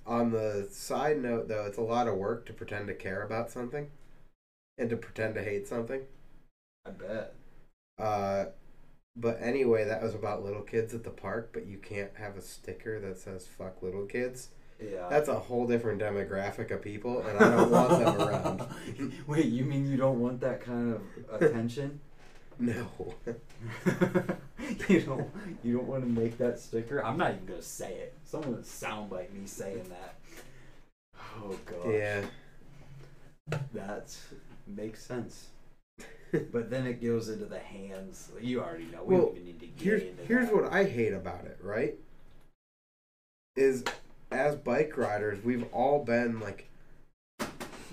on the side note, though, it's a lot of work to pretend to care about something and to pretend to hate something. I bet. Uh, but anyway, that was about little kids at the park, but you can't have a sticker that says fuck little kids. Yeah. That's a whole different demographic of people, and I don't want them around. *laughs* Wait, you mean you don't want that kind of attention? *laughs* No. *laughs* you don't you don't want to make that sticker? I'm not even gonna say it. Someone would sound like me saying that. Oh god. Yeah. That makes sense. But then it goes into the hands. You already know. We Well, don't even need to get Here's into here's that. what I hate about it, right? Is as bike riders, we've all been like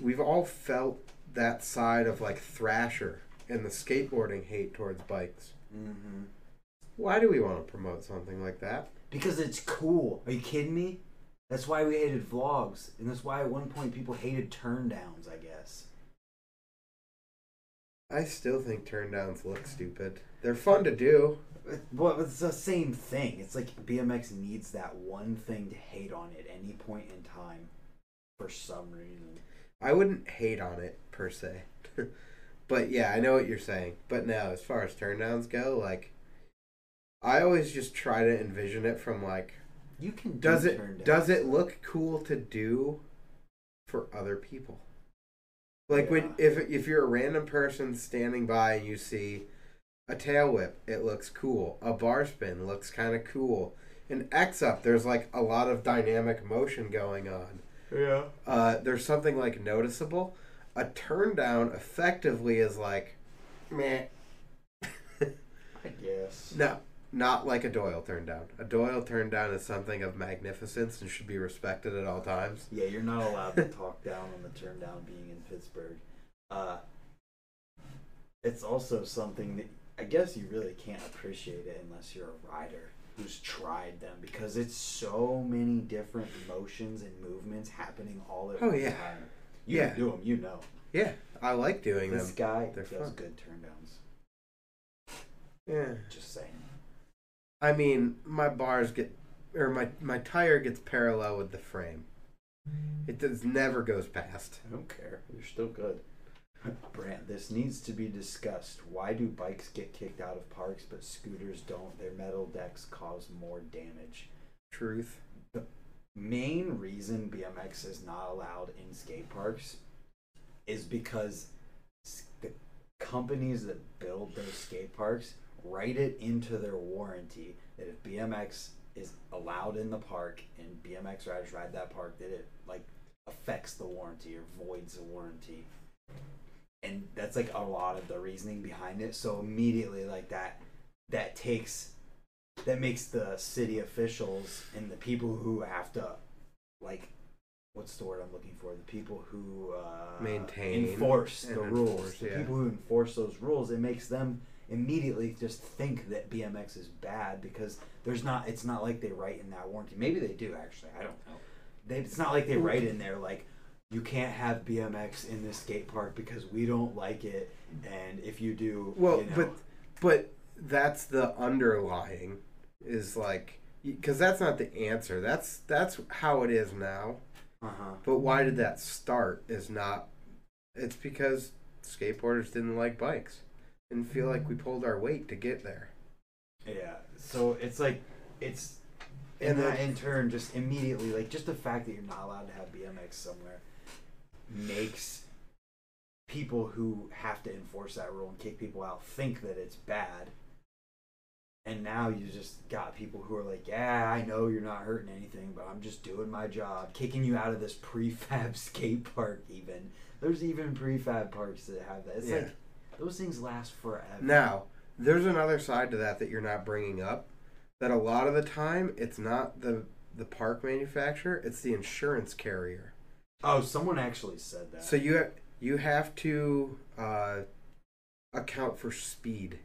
we've all felt that side of like Thrasher and the skateboarding hate towards bikes. hmm Why do we want to promote something like that? Because it's cool. Are you kidding me? That's why we hated vlogs, and that's why at one point people hated turn downs. I guess. I still think turndowns look stupid. They're fun to do. Well, it's the same thing. It's like BMX needs that one thing to hate on at any point in time, for some reason. I wouldn't hate on it per se. *laughs* but yeah, I know what you're saying. But no, as far as turndowns go, like I always just try to envision it from like You can do does it turn does it look cool to do for other people? Like when if if you're a random person standing by and you see a tail whip, it looks cool. A bar spin looks kind of cool. An X up, there's like a lot of dynamic motion going on. Yeah. Uh, there's something like noticeable. A turn down effectively is like, meh. *laughs* I guess. No, not like a Doyle turn down. A Doyle turn down is something of magnificence and should be respected at all times. Yeah, you're not allowed to talk *laughs* down on the turn down being in Pittsburgh. Uh, it's also something that I guess you really can't appreciate it unless you're a rider who's tried them because it's so many different motions and movements happening all at Oh, one yeah. time. You Yeah. do them, you know. Yeah, I like doing This them. This guy They're does fun. good turn downs. Yeah. Just saying. I mean, my bars get, or my my tire gets parallel with the frame. It does never goes past. I don't care. You're still good. *laughs* Brant, this needs to be discussed. Why do bikes get kicked out of parks but scooters don't? Their metal decks cause more damage. Truth. The main reason BMX is not allowed in skate parks is because the companies that build those skate parks write it into their warranty that if BMX is allowed in the park and BMX riders ride that park, that it like affects the warranty or voids the warranty. And that's like a lot of the reasoning behind it. So immediately like that that takes that makes the city officials and the people who have to like what's the word I'm looking for? The people who uh, Maintain enforce the rules. enforce, The yeah. people who enforce those rules, it makes them immediately just think that BMX is bad because there's not. It's not like they write in that warranty. Maybe they do actually. I don't know. They, it's not like they write in there like you can't have BMX in this skate park because we don't like it, and if you do, Well, you know, but but that's the underlying is like because that's not the answer. That's that's how it is now. uh huh. But why did that start? Is not. It's because skateboarders didn't like bikes and feel like we pulled our weight to get there. Yeah. So it's like it's and And that in turn just immediately like just the fact that you're not allowed to have BMX somewhere makes people who have to enforce that rule and kick people out think that it's bad. And now you just got people who are like, "Yeah, I know you're not hurting anything, but I'm just doing my job, kicking you out of this *laughs* prefab skate park." Even there's even prefab parks that have that. It's Yeah. like those things last forever. Now, there's another side to that that you're not bringing up. That a lot of the time, it's not the the park manufacturer; it's the insurance carrier. Oh, someone actually said that. So you ha- you have to uh, account for speed,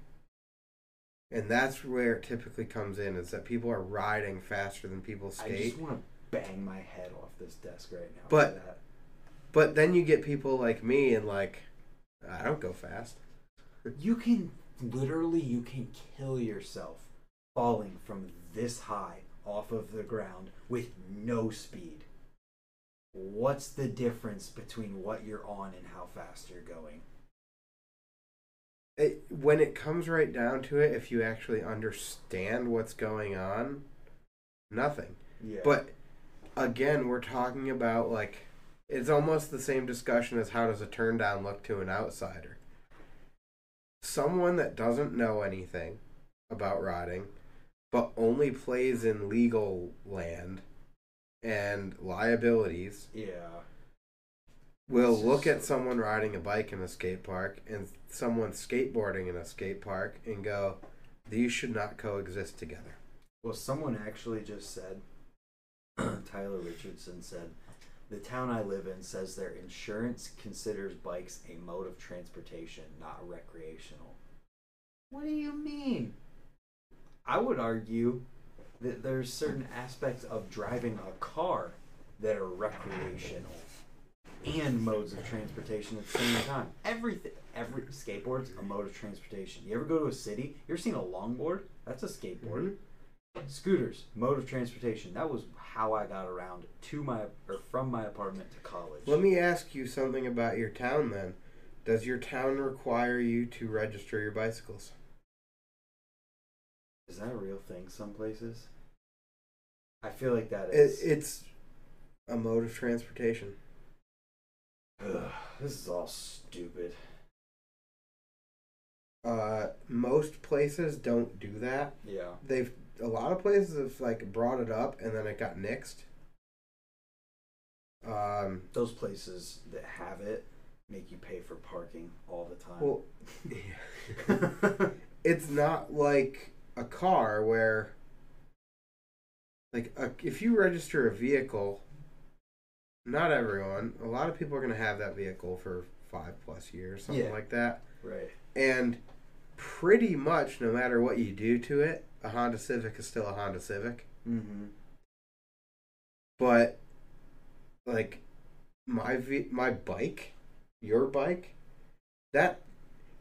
and that's where it typically comes in. Is that people are riding faster than people skate? I just want to bang my head off this desk right now. But- that. But then you get people like me, and like I don't go fast. you can literally you can kill yourself falling from this high off of the ground with no speed. What's the difference between what you're on and how fast you're going? It, when it comes right down to it, if you actually understand what's going on, nothing. Yeah. But again, we're talking about like it's almost the same discussion as how does a turn down look to an outsider. Someone that doesn't know anything about riding, but only plays in legal land and liabilities, yeah. will It's look at someone riding a bike in a skate park and someone skateboarding in a skate park and go, these should not coexist together. Well, someone actually just said, *clears throat* Tyler Richardson said, the town I live in says their insurance considers bikes a mode of transportation, not recreational. What do you mean? I would argue that there's certain aspects of driving a car that are recreational and modes of transportation at the same time. Everything, every skateboard's a mode of transportation. You ever go to a city? You ever seen a longboard? That's a skateboard. Mm-hmm. Scooters, mode of transportation. That was how I got around to my or from my apartment to college. Let me ask you something about your town then. Does your town require you to register your bicycles? Is that a real thing? Some places. I feel like that It, is. it's a mode of transportation. Ugh, this is all stupid. Uh, most places don't do that. Yeah. They've a lot of places have like brought it up and then it got nixed. Um, Those places that have it make you pay for parking all the time. well, *laughs* it's not like a car where like a, if you register a vehicle not everyone a lot of people are going to have that vehicle for five plus years something Yeah. like that right. and pretty much no matter what you do to it a honda civic is still a honda civic Mm-hmm. but like my v- my bike your bike that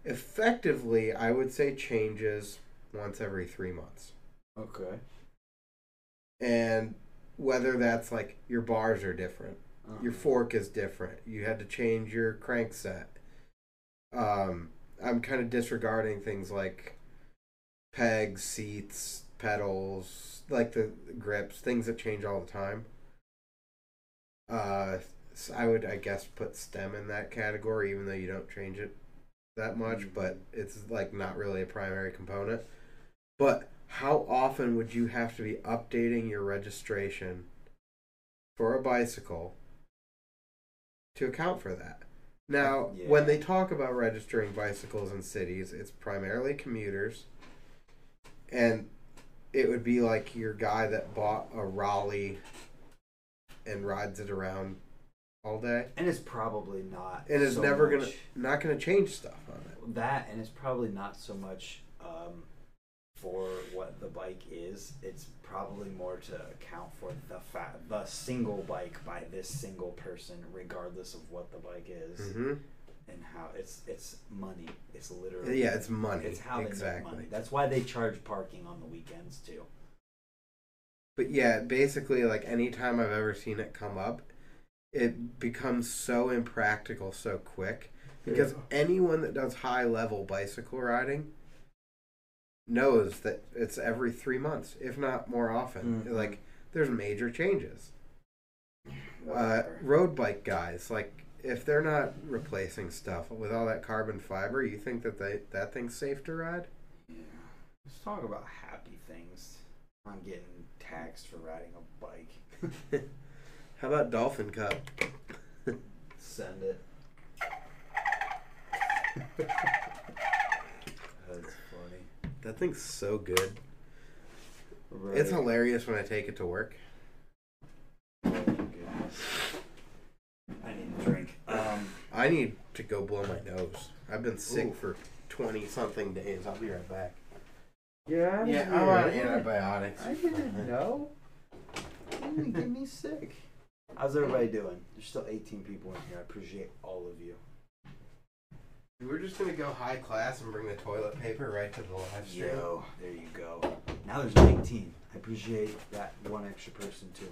effectively i would say changes once every three months Okay. and whether that's like your bars are different your Uh-huh. fork is different you had to change your crank set um i'm kind of disregarding things like pegs seats pedals like the grips things that change all the time uh s- i would i guess put stem in that category even though you don't change it that much Mhm. but it's like not really a primary component but how often would you have to be updating your registration for a bicycle to account for that. Now, Yeah. when they talk about registering bicycles in cities, it's primarily commuters. And it would be like your guy that bought a Raleigh and rides it around all day And it's probably not. and it's so never gonna not going to change stuff on it. that and it's probably not so much um, for the bike is it's probably more to account for the fa- the single bike by this single person regardless of what the bike is Mhm. and how it's it's money it's literally Yeah, it's money. it's how they make money that's why they charge parking on the weekends too But yeah, basically, like anytime I've ever seen it come up, it becomes so impractical so quick because Yeah. anyone that does high level bicycle riding knows that it's every three months, if not more often. Mhm. Like there's major changes. Uh, road bike guys, like if they're not replacing stuff with all that carbon fiber, you think that they that thing's safe to ride? yeah. let's talk about happy things i'm getting taxed for riding a bike *laughs* How about Dolphin Cup? Send it. *laughs* That's funny. That thing's so good. Right. It's hilarious when I take it to work. Oh. I need a drink. Um, I need to go blow my nose. I've been sick Ooh. for twenty something days. I'll be right back. yeah, Yeah, I'm on antibiotics. I didn't know. You didn't get me sick. How's everybody doing? There's still 18 people in here. I appreciate all of you. We're just gonna go high class and bring the toilet paper right to the live stream. Yo, there you go. Now there's 19. I appreciate that one extra person too.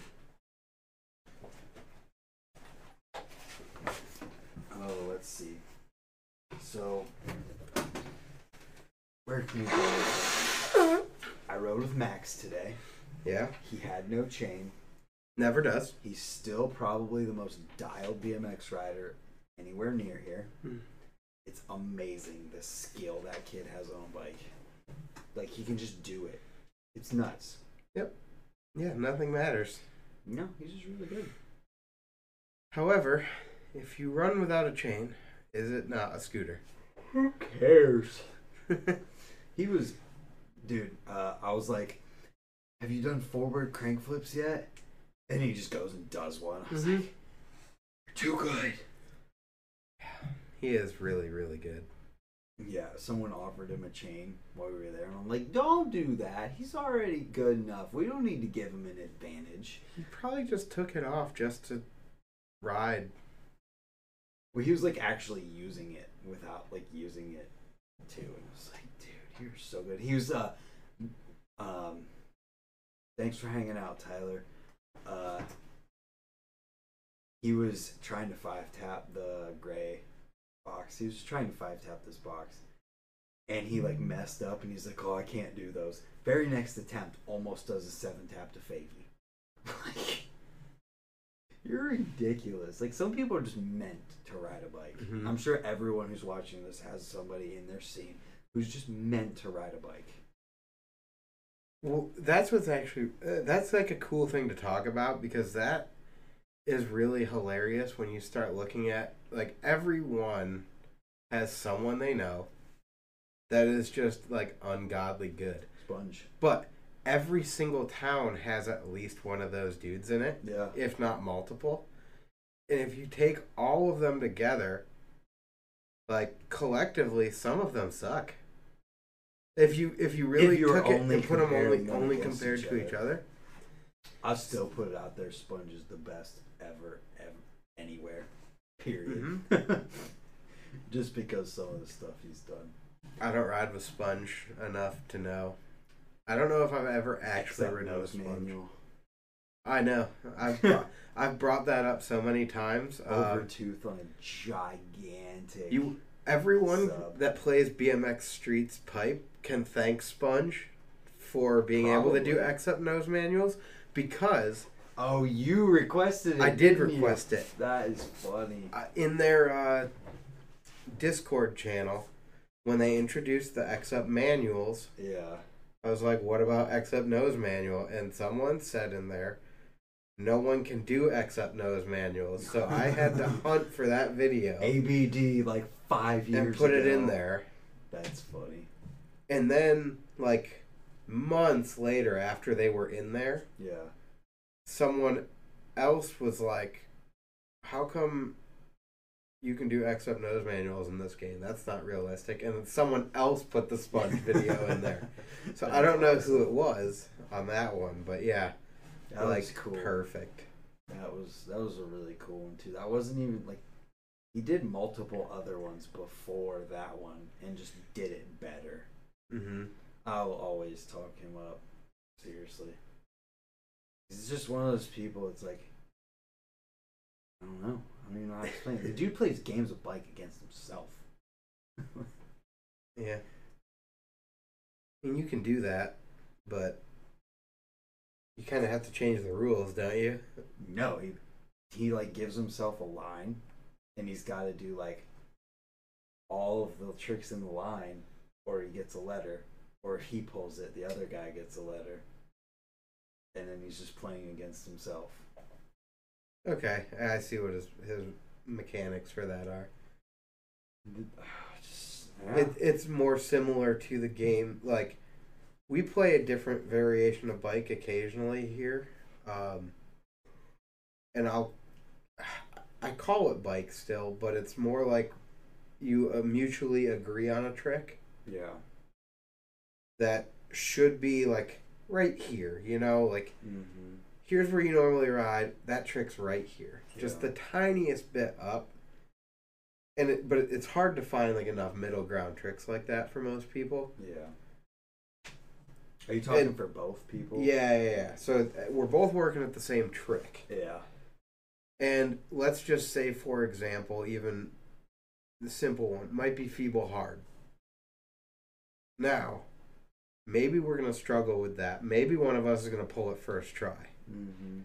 Oh, let's see. So, where can we go? I rode with Max today. Yeah. He had no chain. Never does. He's still probably the most dialed BMX rider anywhere near here. Hmm. It's amazing the skill that kid has on a bike. Like he can just do it. It's nuts. Yep. Yeah, nothing matters. No, he's just really good. However, if you run without a chain, is it not a scooter? Who cares? *laughs* He was, dude. Uh, I was like, "Have you done forward crank flips yet?" And he just goes and does one. I was Mhm. like, "You're too good." He is really, really good. Yeah, someone offered him a chain while we were there, and I'm like, "Don't do that. He's already good enough. We don't need to give him an advantage." He probably just took it off just to ride. Well, he was like actually using it without like using it too, and I was like, "Dude, you're so good." He was uh, um, thanks for hanging out, Tyler. Uh, he was trying to five tap the gray box. He was just trying to five tap this box, and he like messed up, and he's like, "Oh, I can't do those." Very next attempt, almost does a seven tap to fakie. *laughs* Like, you're ridiculous. Like some people are just meant to ride a bike. Mhm. I'm sure everyone who's watching this has somebody in their scene who's just meant to ride a bike. Well, that's what's actually uh, that's like a cool thing to talk about because that is really hilarious when you start looking at like everyone has someone they know that is just like ungodly good. Sponge. But every single town has at least one of those dudes in it, Yeah. if not multiple. And if you take all of them together, like collectively, some of them suck. If you if you really were took it and put them only only compared each to each other. other, I still put it out there. Sponge is the best ever, ever, anywhere. Period. *laughs* Just because some of the stuff he's done. I don't ride with Sponge enough to know. I don't know if I've ever actually Except ridden with Sponge. manual. I know. I've brought, *laughs* I've brought that up so many times. Um, Overtooth on a gigantic. You everyone Sub. that plays BMX Streets pipe can thank Sponge for being able to do Probably. X up nose manuals because Oh, you requested it. I did didn't you? request it. That is funny. uh, in their uh, Discord channel when they introduced the X up manuals, Yeah. I was like, "What about X up nose manual?" And someone said in there, "No one can do X up nose manuals." So I had to *laughs* hunt for that video ABD like five years and put it in there. That's funny. And then, like months later, after they were in there, Yeah. Someone else was like, "How come you can do X up nose manuals in this game? That's not realistic." And then someone else put the sponge video in there. *laughs* So I don't know who it was on that one, but yeah, That like was cool. perfect. That was that was a really cool one too. That wasn't even like he did multiple other ones before that one and just did it better. hmm I'll always talk him up. Seriously. He's just one of those people it's like I don't know. I don't even know how to explain it. The dude plays games of bike against himself. Yeah. And you can do that, but you kind of have to change the rules, don't you? No, he he like gives himself a line, and he's got to do like all of the tricks in the line, or he gets a letter, or if he pulls it, the other guy gets a letter, and then he's just playing against himself. Okay, I see what his his mechanics for that are. *sighs* Just, It, it's more similar to the game. Like we play a different variation of bike occasionally here, um, and I'll *sighs* I call it bike still, but it's more like you uh, mutually agree on a trick yeah. that should be like right here. You know, like Mm-hmm. here's where you normally ride. That trick's right here, just the tiniest bit up. And it, but it's hard to find like enough middle ground tricks like that for most people. Yeah. Are you talking And- for both people? Yeah, yeah, yeah. So uh, we're both working at the same trick. Yeah. And let's just say, for example, even the simple one might be feeble hard. Now, maybe we're going to struggle with that. Maybe one of us is going to pull it first try. Mm-hmm.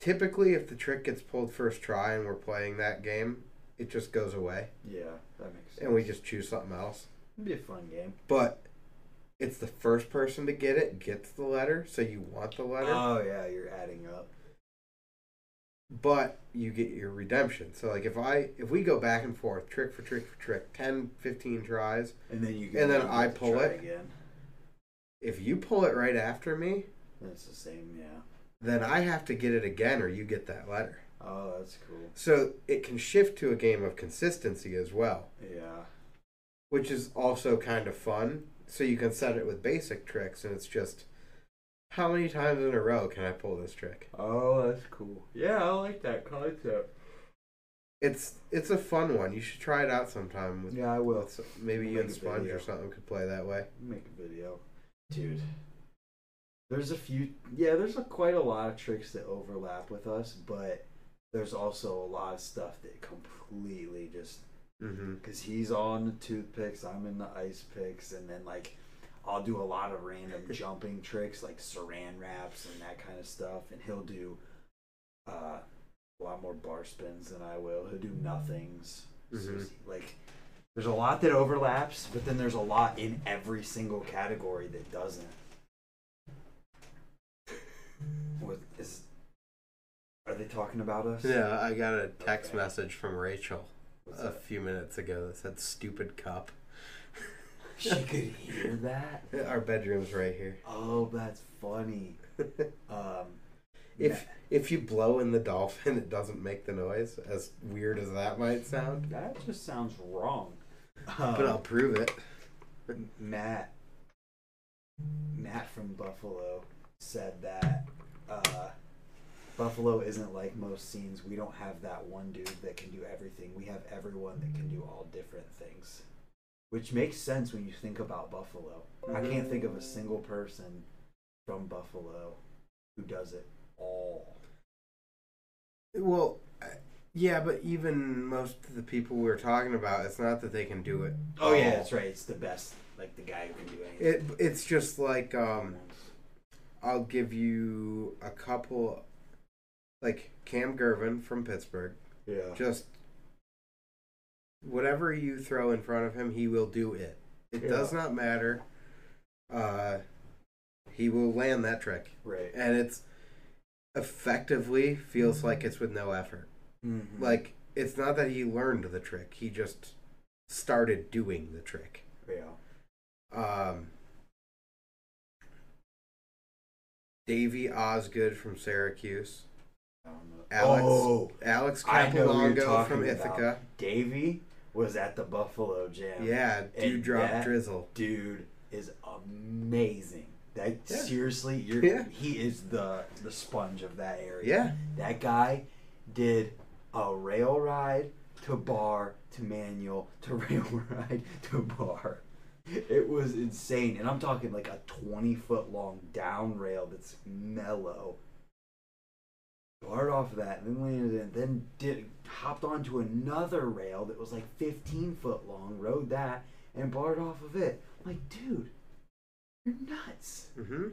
Typically, if the trick gets pulled first try and we're playing that game, it just goes away Yeah, that makes sense. and we just choose something else. It'd be a fun game. But it's the first person to get it gets the letter, so you want the letter. Oh yeah, you're adding up. but you get your redemption. So like if I if we go back and forth, trick for trick for trick, 10, 15 tries, And then you And then I pull it. again. If you pull it right after me, Then it's the same, yeah. then I have to get it again or you get that letter. Oh, that's cool. So it can shift to a game of consistency as well, Yeah. which is also kind of fun. So you can set it with basic tricks and it's just how many times in a row can I pull this trick? Oh, that's cool. Yeah, I like that concept. It's it's a fun one. You should try it out sometime with, Yeah, I will. with maybe you and Sponge video. or something could play that way. Make a video, dude. There's a few. Yeah, there's a, quite a lot of tricks that overlap with us, but there's also a lot of stuff that completely just Mm-hmm. because he's on the toothpicks, I'm in the ice picks, and then like I'll do a lot of random *laughs* jumping tricks like saran wraps and that kind of stuff, and he'll do uh, a lot more bar spins than I will. He'll do nothings. So Mhm. it's, like there's a lot that overlaps, but then there's a lot in every single category that doesn't. What is? Are they talking about us? Yeah, I got a text Okay. message from Rachel What's a that? few minutes ago that said "stupid cup." She could hear that. *laughs* Our bedroom's right here. Oh, that's funny. *laughs* Um, If if you blow in the dolphin, *laughs* it doesn't make the noise. As weird as that might sound, that just sounds wrong. But I'll prove it. Um, Matt, Matt from Buffalo said that uh, Buffalo isn't like most scenes. We don't have that one dude that can do everything. We have everyone that can do all different things, which makes sense when you think about Buffalo. I can't think of a single person from Buffalo who does it all. Well, yeah, but even most of the people we were talking about, it's not that they can do it. Oh yeah, that's right. It's the best, like the guy who can do anything. It it's just like um, I'll give you a couple, like Cam Gervin from Pittsburgh. yeah. just whatever you throw in front of him, he will do it. It Yeah. does not matter. Uh, he will land that trick, Right. and it's effectively feels like it's with no effort. Mm-hmm. Like it's not that he learned the trick; he just started doing the trick. yeah. Um, Davy Osgood from Syracuse, know. Alex Oh, Alex I know who you're Capilongo from about. Ithaca. Davey was at the Buffalo Jam. Yeah, Dewdrop Drizzle. dude is amazing. That Yeah. seriously, you're Yeah. he is the the sponge of that area. Yeah. That guy did a rail ride to bar to manual to *laughs* rail ride to bar. It was insane, and I'm talking like a 20 foot long down rail that's mellow. Barred off of that, then landed in, then did hopped onto another rail that was like 15 foot long, rode that, and barred off of it. I'm like, dude, you're nuts. Mm-hmm.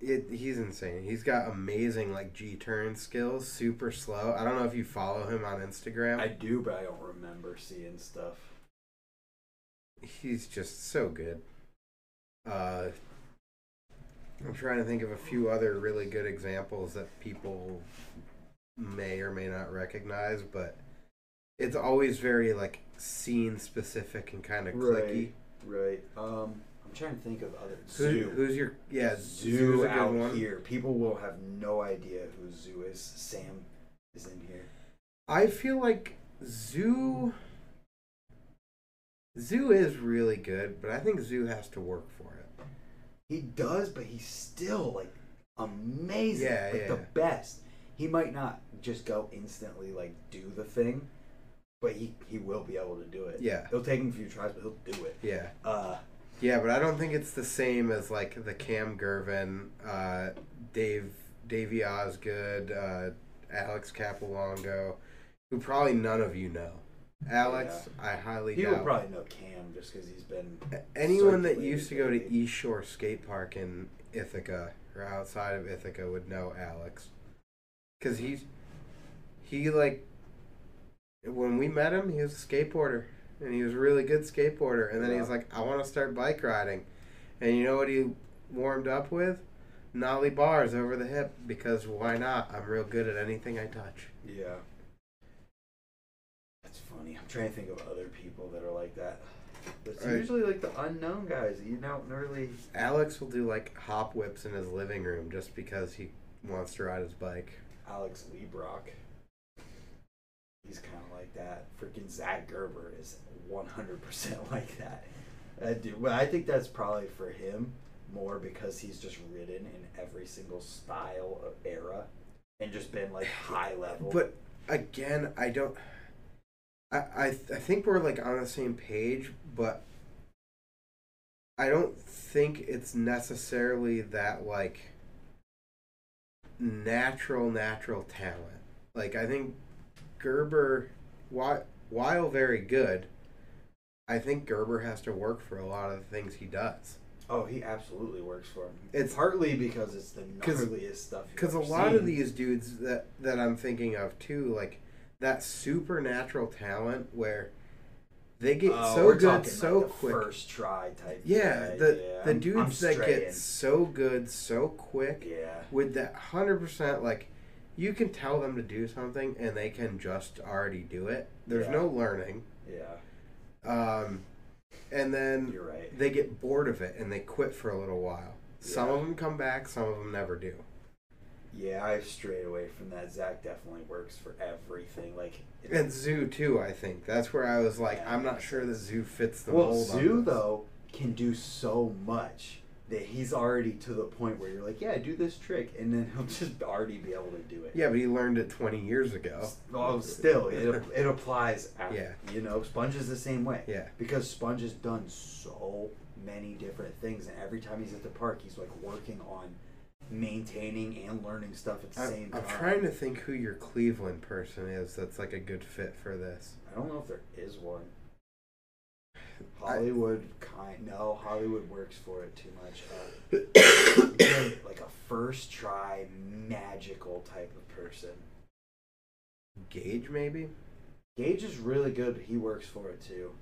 It, he's insane. He's got amazing like G turn skills, super slow. I don't know if you follow him on Instagram. I do, but I don't remember seeing stuff. He's just so good. Uh, I'm trying to think of a few other really good examples that people may or may not recognize, but it's always very like scene specific and kind of cliquey. Right. Um, I'm trying to think of other Who, zoo. Who's your yeah? zoo Zoo's a good out one. here. People will have no idea who Zoo is. Sam is in here. I feel like Zoo Zoo is really good, but I think Zoo has to work for it. He does, but he's still like amazing. Yeah, like yeah. the best. He might not just go instantly like do the thing, but he he will be able to do it. Yeah. It'll take him a few tries, but he'll do it. Yeah. Uh, Yeah, but I don't think it's the same as like the Cam Gervin, uh, Dave Davey Osgood, uh, Alex Capilongo, who probably none of you know. Alex, I highly People doubt. probably know Cam just because he's been. Anyone that used to go to. East Shore Skate Park in Ithaca or outside of Ithaca would know Alex, because he's he like when we met him, he was a skateboarder and he was a really good skateboarder. And then he was like, "I want to start bike riding," and you know what he warmed up with? Nollie bars over the hip because why not? I'm real good at anything I touch. Yeah. That's funny. I'm trying to think of other people that are like that. It's Right. usually like the unknown guys you don't really. Alex will do like hop whips in his living room just because he wants to ride his bike. Alex Liebrock. He's kind of like that. Freaking Zach Gerber is 100% *laughs* like that. Uh, dude, well, I think that's probably for him more because he's just ridden in every single style of era and just been like *sighs* high level. But again, I don't. I, I I think we're like on the same page, but I don't think it's necessarily that like natural natural talent. Like I think Gerber, while while very good, I think Gerber has to work for a lot of the things he does. oh, he absolutely works for him. It's- partly because it's the gnarliest stuff. Because a lot of these dudes that that I'm thinking of too, like that supernatural talent where they get Oh, so good so like, quick. First try type. yeah, guy. the yeah, the I'm- dudes I'm that get so good so quick Yeah. with that hundred percent like you can tell them to do something and they can just already do it. There's Yeah. no learning. Yeah. Um, and then You're right. they get bored of it and they quit for a little while. Some of them come back, some of them never do. Yeah, I've strayed away from that. Zach definitely works for everything. Like, And Zoo too, I think. That's where I was like, Yeah, I'm not sure the. Zoo fits the well, mold. Zoo though can do so much that he's already to the point where you're like, yeah, do this trick, and then he'll *laughs* just already be able to do it. Yeah, but he learned it 20 years ago. Oh, still, it, *laughs* it applies. After, Yeah. You know, Sponge is the same way. Yeah. Because Sponge has done so many different things, and every time he's at the park, he's like working on maintaining and learning stuff at the I'm, same time. I'm trying to think who your Cleveland person is that's like a good fit for this. I don't know if there is one. Hollywood kind no Hollywood works for it too much. Uh, *coughs* like a first try magical type of person. Gage, maybe? Gage is really good. He works for it too.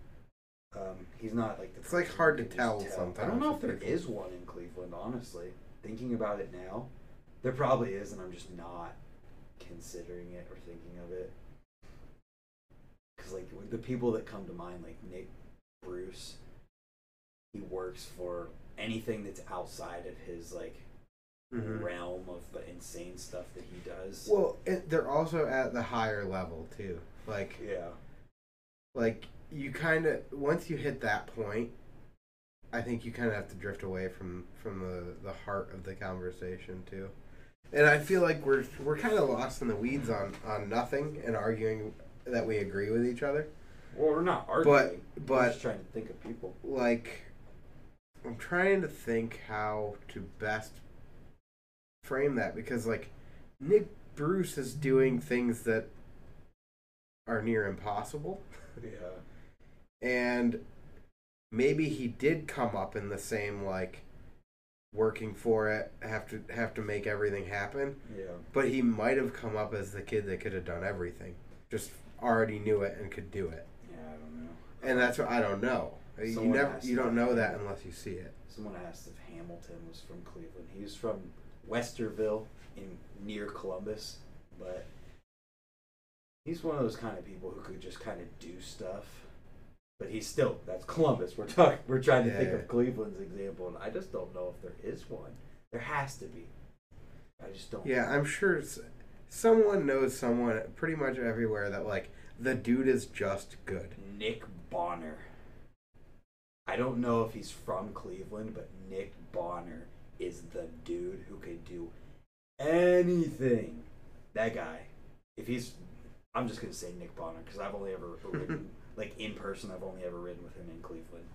Um, he's not like the. It's, like, hard to can tell just I don't know if there is one in Cleveland. Honestly, thinking about it now, there probably is, and I'm just not considering it or thinking of it. Because like the people that come to mind, like Nick Bruce, he works for anything that's outside of his like Mhm. realm of the insane stuff that he does. Well, it, they're also at the higher level too. Like, yeah. like you kind of once you hit that point, I think you kind of have to drift away from from the the heart of the conversation too. And I feel like we're we're kind of lost in the weeds on on nothing and arguing that we agree with each other. Well, we're not arguing. But we're just trying to think of people. like I'm trying to think how to best frame that because like Nick Bruce is doing things that are near impossible *laughs* Yeah. and maybe he did come up in the same like working for it have to have to make everything happen Yeah. but he might have come up as the kid that could have done everything just already knew it and could do it Yeah, I don't know. And that's what I don't know you never you don't know that unless you see it Someone asked if Hamilton was from Cleveland. He was from Westerville in near Columbus, but he's one of those kind of people who could just kind of do stuff. But he's still that's Columbus. We're talking. We're trying to think Yeah. of Cleveland's example, and I just don't know if there is one. There has to be. I just don't. Yeah, I'm sure someone knows someone pretty much everywhere that like the dude is just good. Nick Bonner. I don't know if he's from Cleveland, but Nick Bonner is the dude who could do anything. That guy. If he's, I'm just gonna say Nick Bonner because I've only ever *laughs* ridden like in person. I've only ever ridden with him in Cleveland.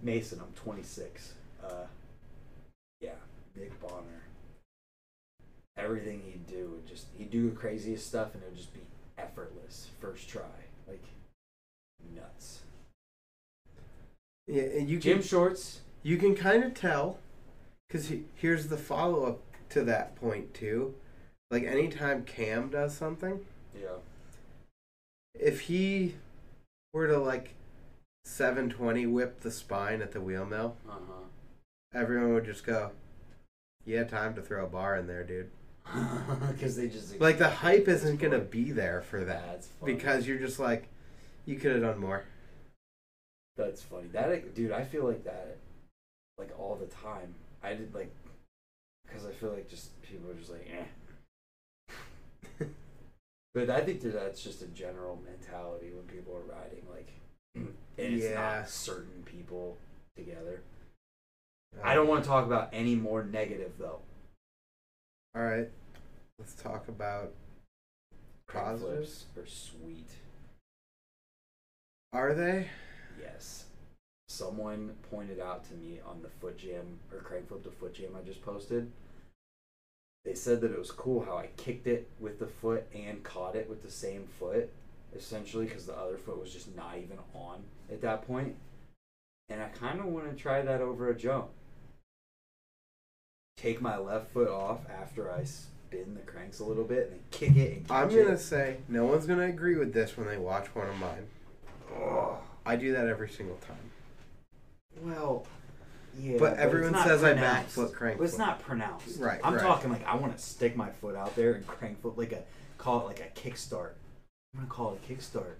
Mason, I'm 26. Uh, yeah, Nick Bonner. Everything he'd do would just he'd do the craziest stuff and it would just be effortless first try, like nuts. Yeah, and you Gym can shorts. you can kind of tell because he, here's the follow up to that point too. Like anytime Cam does something, Yeah. if he were to like 720 whip the spine at the Wheel Mill, Uh everyone would just go, "You had time to throw a bar in there, dude." *laughs* Because they just Like the hype isn't gonna be there for that because you're just like, you could have done more. That's funny. That dude, I feel like that, like all the time. I did like, because I feel like just people are just like, eh. *laughs* but I think that that's just a general mentality when people are riding, like, and it's Yeah. not certain people together. I don't want to talk about any more negative though. All right, let's talk about Positives? are sweet. Are they? Yes. Someone pointed out to me on the foot jam or crank flip to foot jam I just posted. They said that it was cool how I kicked it with the foot and caught it with the same foot, essentially, because the other foot was just not even on at that point. And I kind of want to try that over a jump. Take my left foot off after I spin the cranks a little bit and then kick it and I'm catch gonna it. say no one's gonna agree with this when they watch one of mine. I do that every single time. Well, yeah. But everyone says I back foot crank But it's flip. not pronounced. Right, I'm right. talking like I want to stick my foot out there and crank foot like a call it like a kickstart. I'm gonna call it a kickstart.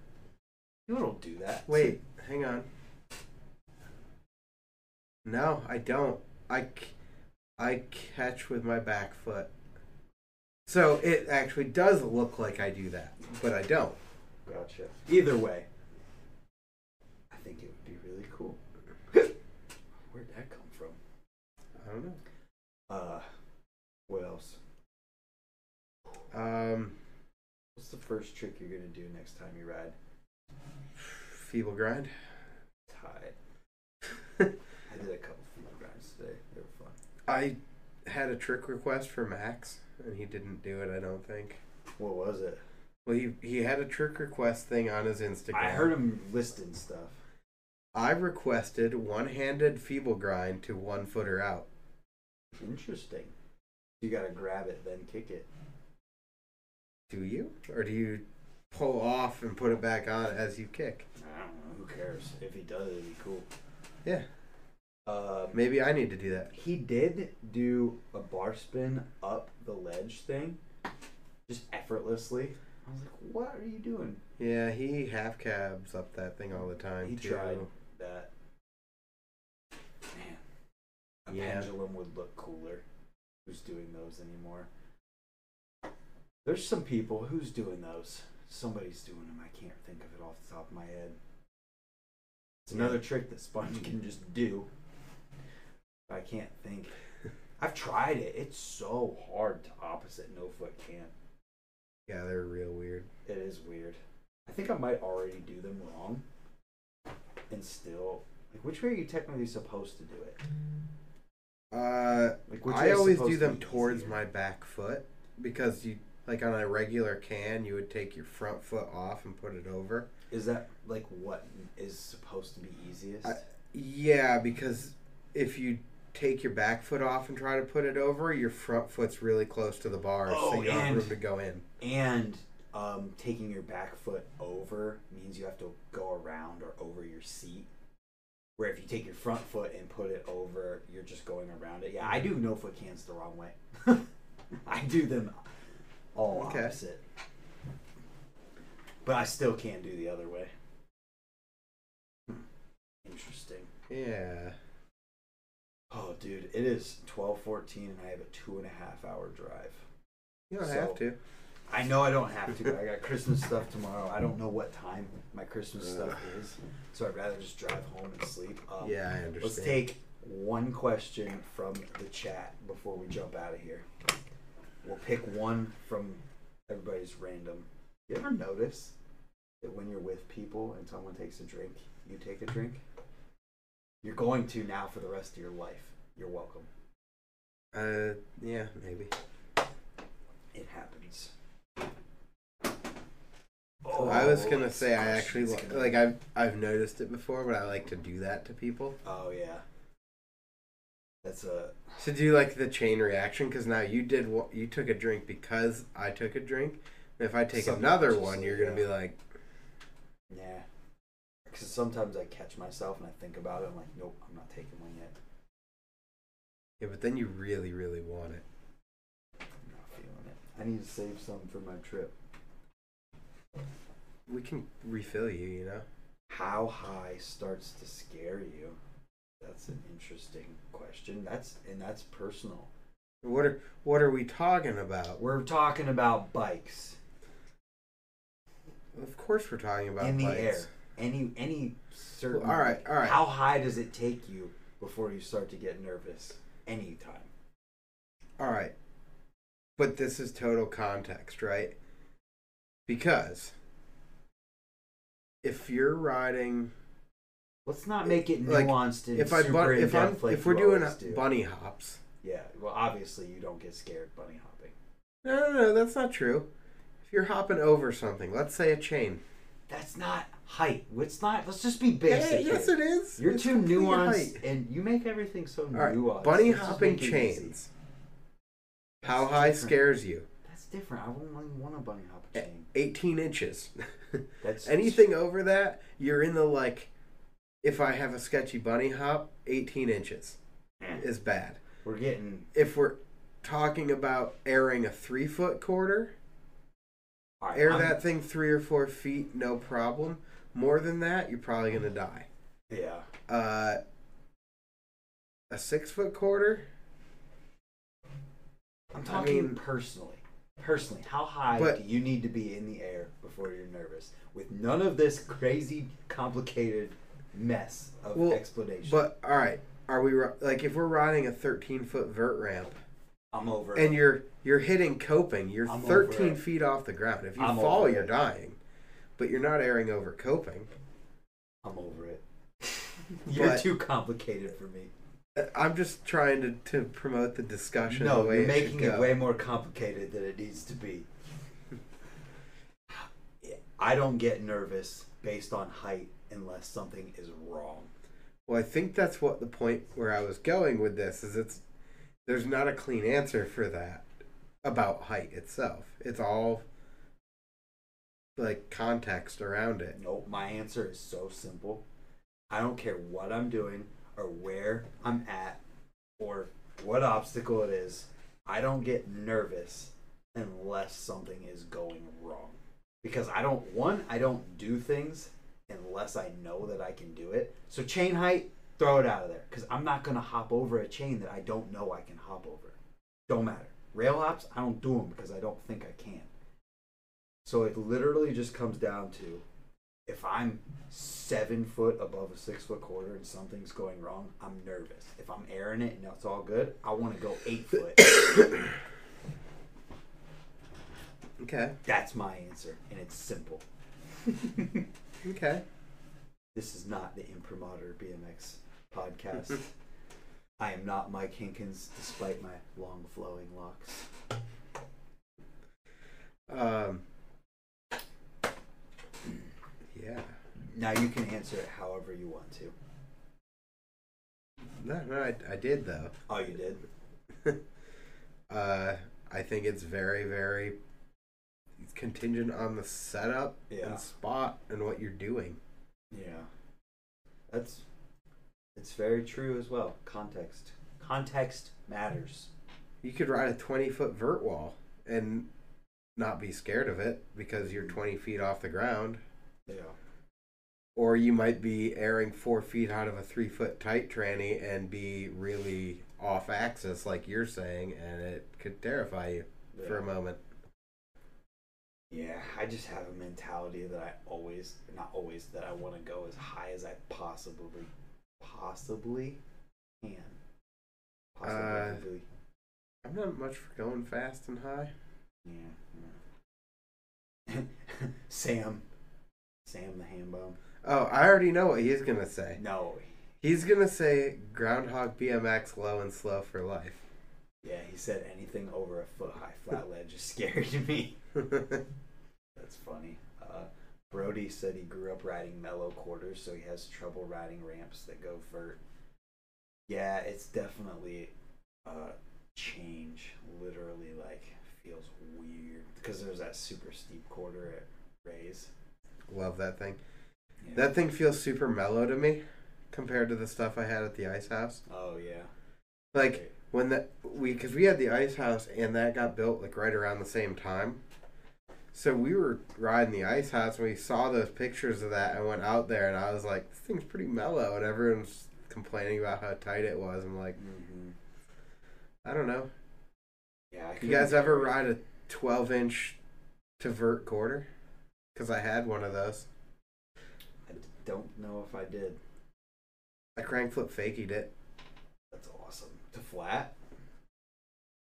You don't do that. Wait, hang on. No, I don't. I, I catch with my back foot. So it actually does look like I do that, but I don't. Gotcha. Either way, think it would be really cool. *coughs* Where'd that come from? I don't know. Uh, what else? Um, What's the first trick you're gonna do next time you ride? feeble grind. Tide. *laughs* I did a couple feeble grinds today. They were fun. I had a trick request for Max, and he didn't do it. I don't think. What was it? Well, he he had a trick request thing on his Instagram. I heard him listing stuff. I requested one-handed feeble grind to one footer out. Interesting. You gotta grab it, then kick it. Do you, or do you pull off and put it back on as you kick? I don't know. Who cares? If he does, it'd be cool. Yeah, Um, maybe I need to do that. he did do a bar spin up the ledge thing, just effortlessly. I was like, "What are you doing?" Yeah, he half cabs up that thing all the time. He too. tried that. Man, a Yeah. pendulum would look cooler. Who's doing those anymore? There's some people who's doing those. Somebody's doing them. I can't think of it off the top of my head. It's another trick that Sponge can just do. I can't think. *laughs* I've tried it. It's so hard to opposite no foot can't. Yeah, they're real weird. It is weird. I think I might already do them wrong. And still, like, which way are you technically supposed to do it? Uh, Like, which I always do them be towards easier? my back foot because you like on a regular can, you would take your front foot off and put it over. Is that like what is supposed to be easiest? I- Yeah, because if you take your back foot off and try to put it over, your front foot's really close to the bar, so Oh, you don't have room to go in. and um, taking your back foot over means you have to go around or over your seat. Where if you take your front foot and put it over, you're just going around it. Yeah, I do no foot cans the wrong way. *laughs* I do them all Okay. opposite. But I still can't do the other way. Interesting. Yeah. Oh, dude, it is twelve fourteen, and I have a two and a half hour drive. You don't So- have to. I know I don't have to. I got Christmas stuff tomorrow. I don't know what time my Christmas stuff is, so I'd rather just drive home and sleep. Um, Yeah, I understand. Let's take one question from the chat before we jump out of here. We'll pick one from everybody's random. You ever notice that when you're with people and someone takes a drink, you take a drink? You're going to now for the rest of your life. You're welcome. Uh, yeah, maybe. It happens. Oh, I was Oh, gonna say I actually li- gonna- like I've I've noticed it before, but I like to do that to people. Oh yeah. That's a To do like the chain reaction, because now you did what you took a drink because I took a drink. And if I take another one, you're gonna be like, yeah. Because sometimes I catch myself and I think about it. I'm like, nope, I'm not taking one yet. yeah, but then you really, really want it. I'm not feeling it. I need to save some for my trip. We can refill you, you know. How high starts to scare you? That's an interesting question. That's and that's personal. What are what are we talking about? We're talking about bikes Of course, we're talking about in the bikes. air. Any any certain. Well, all right, all right. How high does it take you before you start to get nervous? Anytime. All right. But this is total context, right? Because if you're riding Let's not make it Like, nuanced and if I super bun- if I'm like if we're doing do. bunny hops. Yeah. Well, obviously you don't get scared bunny hopping. No, no, no, that's not true. If you're hopping over something, let's say a chain. That's not height. It's not. Let's just be Yeah, basic. yes, it is. You're It's too nuanced, height. and you make everything so All right, nuanced. bunny Let's hopping make it easy. chains. How high different. scares you? Different. I won't want a bunny hop. 18 inches. *laughs* That's Anything over that, you're in the like. If I have a sketchy bunny hop, 18 inches Eh, is bad. We're getting. If we're talking about airing a three foot quarter, right, air I'm- that thing three or four feet, no problem. More than that, you're probably gonna die. Yeah. Uh, a six foot quarter, I'm I talking mean- personally. Personally, how high But- do you need to be in the air before you're nervous? With none of this crazy, complicated mess of Well, explanation. but all right, are we like if we're riding a 13 foot vert ramp I'm over and it. you're you're hitting coping, you're I'm 13 feet off the ground. If you I'm fall, you're it. dying, but you're not airing over coping. I'm over it. *laughs* you're But- too complicated for me. I'm just trying to, to promote the discussion. No, the way you're making should it way more complicated than it needs to be. I don't get nervous based on height unless something is wrong. Well, I think that's what the point where I was going with this is. It's there's not a clean answer for that about height itself. It's all like context around it. Nope, my answer is so simple. I don't care what I'm doing or where I'm at or what obstacle it is. I don't get nervous unless something is going wrong. Because I don't, one, I don't do things unless I know that I can do it. So, chain height, throw it out of there. Because I'm not going to hop over a chain that I don't know I can hop over. Don't matter. Rail hops, I don't do them because I don't think I can. So, it literally just comes down to if I'm seven foot above a six foot quarter and something's going wrong, I'm nervous. If I'm airing it and it's all good, I want to go eight foot. *coughs* Okay. That's my answer, and it's simple. *laughs* Okay. This is not the Imprimatur BMX podcast. *laughs* I am not Mike Hinkins, despite my long flowing locks. Um. Yeah. Now you can answer it however you want to. No, no, I, I did though. Oh, you did? *laughs* Uh, I think it's very, very contingent on the setup Yeah. and spot and what you're doing. Yeah. That's it's very true as well. Context. Context matters. You could ride a 20 foot vert wall and not be scared of it because you're 20 feet off the ground. Yeah. Or you might be airing four feet out of a three foot tight tranny and be really off axis, like you're saying, and it could terrify you for a moment. Yeah, I just have a mentality that I always, not always, that I want to go as high as I possibly, possibly can. Possibly. Uh, I'm not much for going fast and high. yeah. yeah. *laughs* Sam. Sam the ham bone. Oh, I already know what he's gonna say. No, He's gonna say Groundhog BMX low and slow for life. Yeah, he said anything over a foot high flat ledge is *laughs* scary to me. *laughs* That's funny. Uh, Brody said he grew up riding mellow quarters, so he has trouble riding ramps that go vert. Yeah, it's definitely a change. Literally, like, feels weird because there's that super steep quarter at Ray's. Love that thing. Yeah. That thing feels super mellow to me compared to the stuff I had at the ice house. Oh yeah. Like when that we because we had the ice house and that got built like right around the same time. So we were riding the ice house and we saw those pictures of that and went out there and I was like, this thing's pretty mellow and everyone's complaining about how tight it was. I'm like, hmm I don't know. Yeah. I You guys ever ride a 12 inch to vert quarter? Because I had one of those. I don't know if I did. I crank flip fakied it. That's awesome. To flat.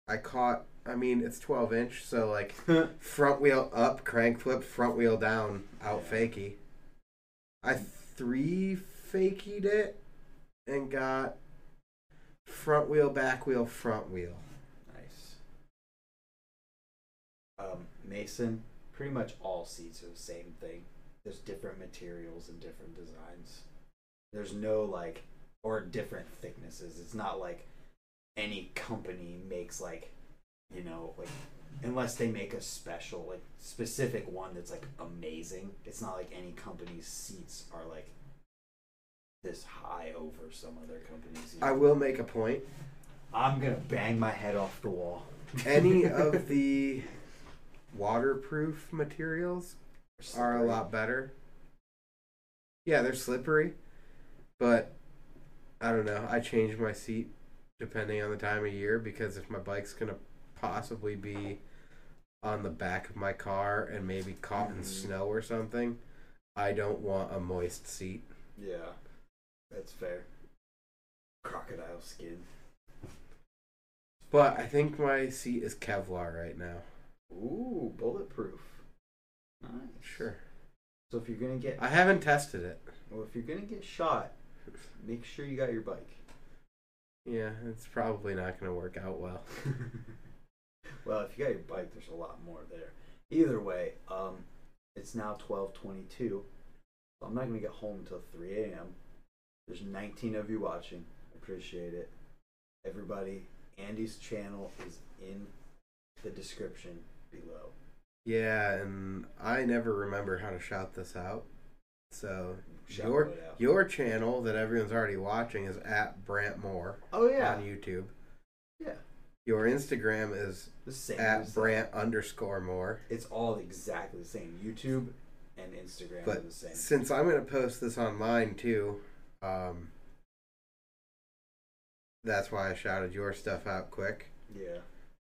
I caught. I mean, it's 12 inch, so like *laughs* front wheel up, crank flip, front wheel down, out Yeah. fakie. I three fakied it and got front wheel, back wheel, front wheel. Nice. Um, Mason, pretty much all seats are the same thing. There's different materials and different designs. There's no like, or different thicknesses. It's not like any company makes like, you know, like, unless they make a special, like, specific one that's like amazing. It's not like any company's seats are like this high over some other companies. you I will make a point. I'm gonna bang my head off the wall. Any *laughs* of the waterproof materials are a lot better. Yeah, they're slippery, but I don't know. I change my seat depending on the time of year because if my bike's gonna possibly be on the back of my car and maybe caught in Mhm. snow or something, I don't want a moist seat. Yeah, that's fair. Crocodile skin. But I think my seat is Kevlar right now. Ooh, bulletproof. Nice. Sure. So if you're gonna get, I haven't tested it. well, if you're gonna get shot, make sure you got your bike. Yeah, it's probably not gonna work out well. *laughs* well, if you got your bike, there's a lot more there. Either way, um, it's now 12:22. So I'm not gonna get home until 3 a.m. There's 19 of you watching. Appreciate it. Everybody, Andy's channel is in the description Yeah, and I never remember how to shout this out. So Shout your out. your channel that everyone's already watching is at Brant Moore oh yeah, on YouTube. yeah, Your Instagram is the same. at. Brant underscore Moore. It's all exactly the same. YouTube and Instagram are the same. since I'm gonna post this online too, um, that's why I shouted your stuff out quick. Yeah.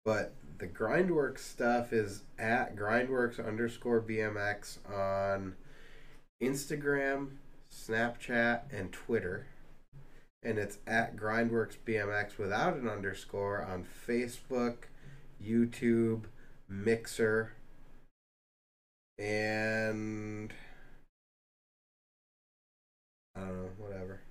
But the Grindworks stuff is at Grindworks underscore BMX on Instagram, Snapchat, and Twitter. And it's at Grindworks BMX without an underscore on Facebook, YouTube, Mixer, and I don't know, whatever.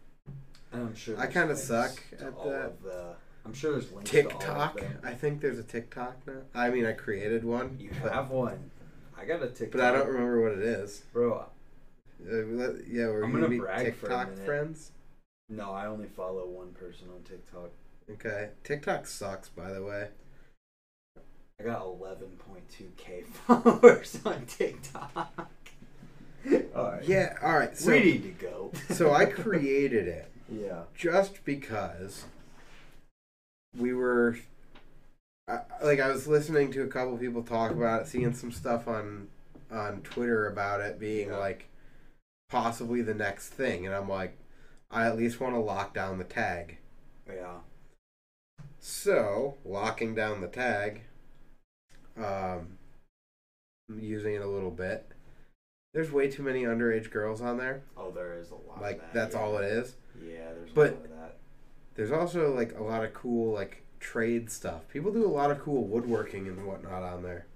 I'm sure I kinda suck at that. I'm sure there's links to all of TikTok. I think there's a TikTok now. I mean, I created one. You but- have one. I got a TikTok. But I don't remember what it is. Bro, Uh, yeah, we're I'm gonna gonna be brag for a TikTok friends. no, I only follow one person on TikTok. Okay, TikTok sucks, by the way. I got 11.2k followers *laughs* on TikTok. *laughs* Alright. Yeah, all right. So, we need to go. so I *laughs* created it yeah. just because we were, I, like, I was listening to a couple people talk about it, seeing some stuff on on Twitter about it being Yeah. like possibly the next thing, and I'm like, I at least want to lock down the tag. Yeah. So, locking down the tag, um, using it a little bit. There's way too many underage girls on there. Oh, there is a lot. Like of that, that's yeah. all it is. Yeah, there's But- There's also like a lot of cool like trade stuff. People do a lot of cool woodworking and whatnot on there.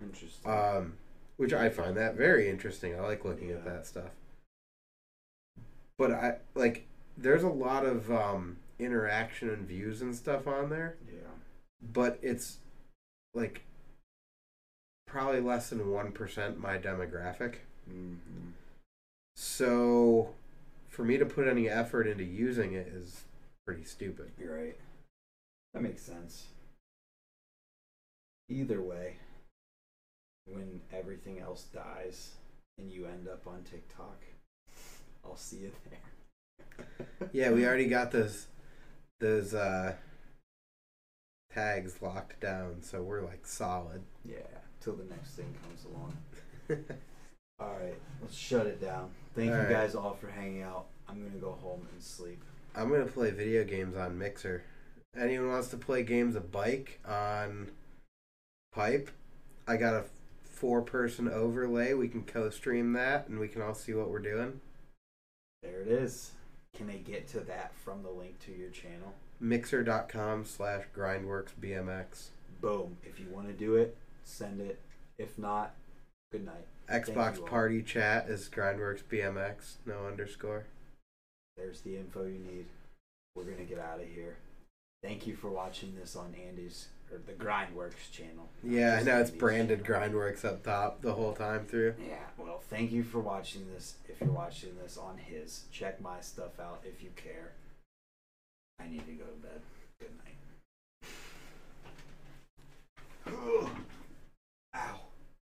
Interesting. Um, which I find that very interesting. I like looking at that stuff. But I like there's a lot of um, interaction and views and stuff on there, Yeah. but it's like probably less than one percent my demographic. Mm-hmm. So for me to put any effort into using it is pretty stupid. You're right. That makes sense. Either way, when everything else dies and you end up on TikTok, I'll see you there. *laughs* Yeah, we already got those those uh, tags locked down, so we're like solid. Yeah, till the next thing comes along. *laughs* All right, let's shut it down. Thank All you right. guys all for hanging out. I'm gonna go home and sleep. I'm gonna play video games on Mixer. Anyone wants to play games of bike on Pipe? I got a four person overlay. We can co stream that and we can all see what we're doing. There it is. Can they get to that from the link to your channel? Mixer.com slash grindworks BMX. Boom. If you want to do it, send it. If not, good night. Xbox party chat is grindworks BMX, no underscore. There's the info you need. We're gonna get out of here. Thank you for watching this on Andy's or the Grindworks channel. Yeah, I know it's Andy's branded channel. Grindworks up top the whole time through. Yeah, well, thank you for watching this. If you're watching this on his, check my stuff out if you care. I need to go to bed. Good night. *sighs* *sighs*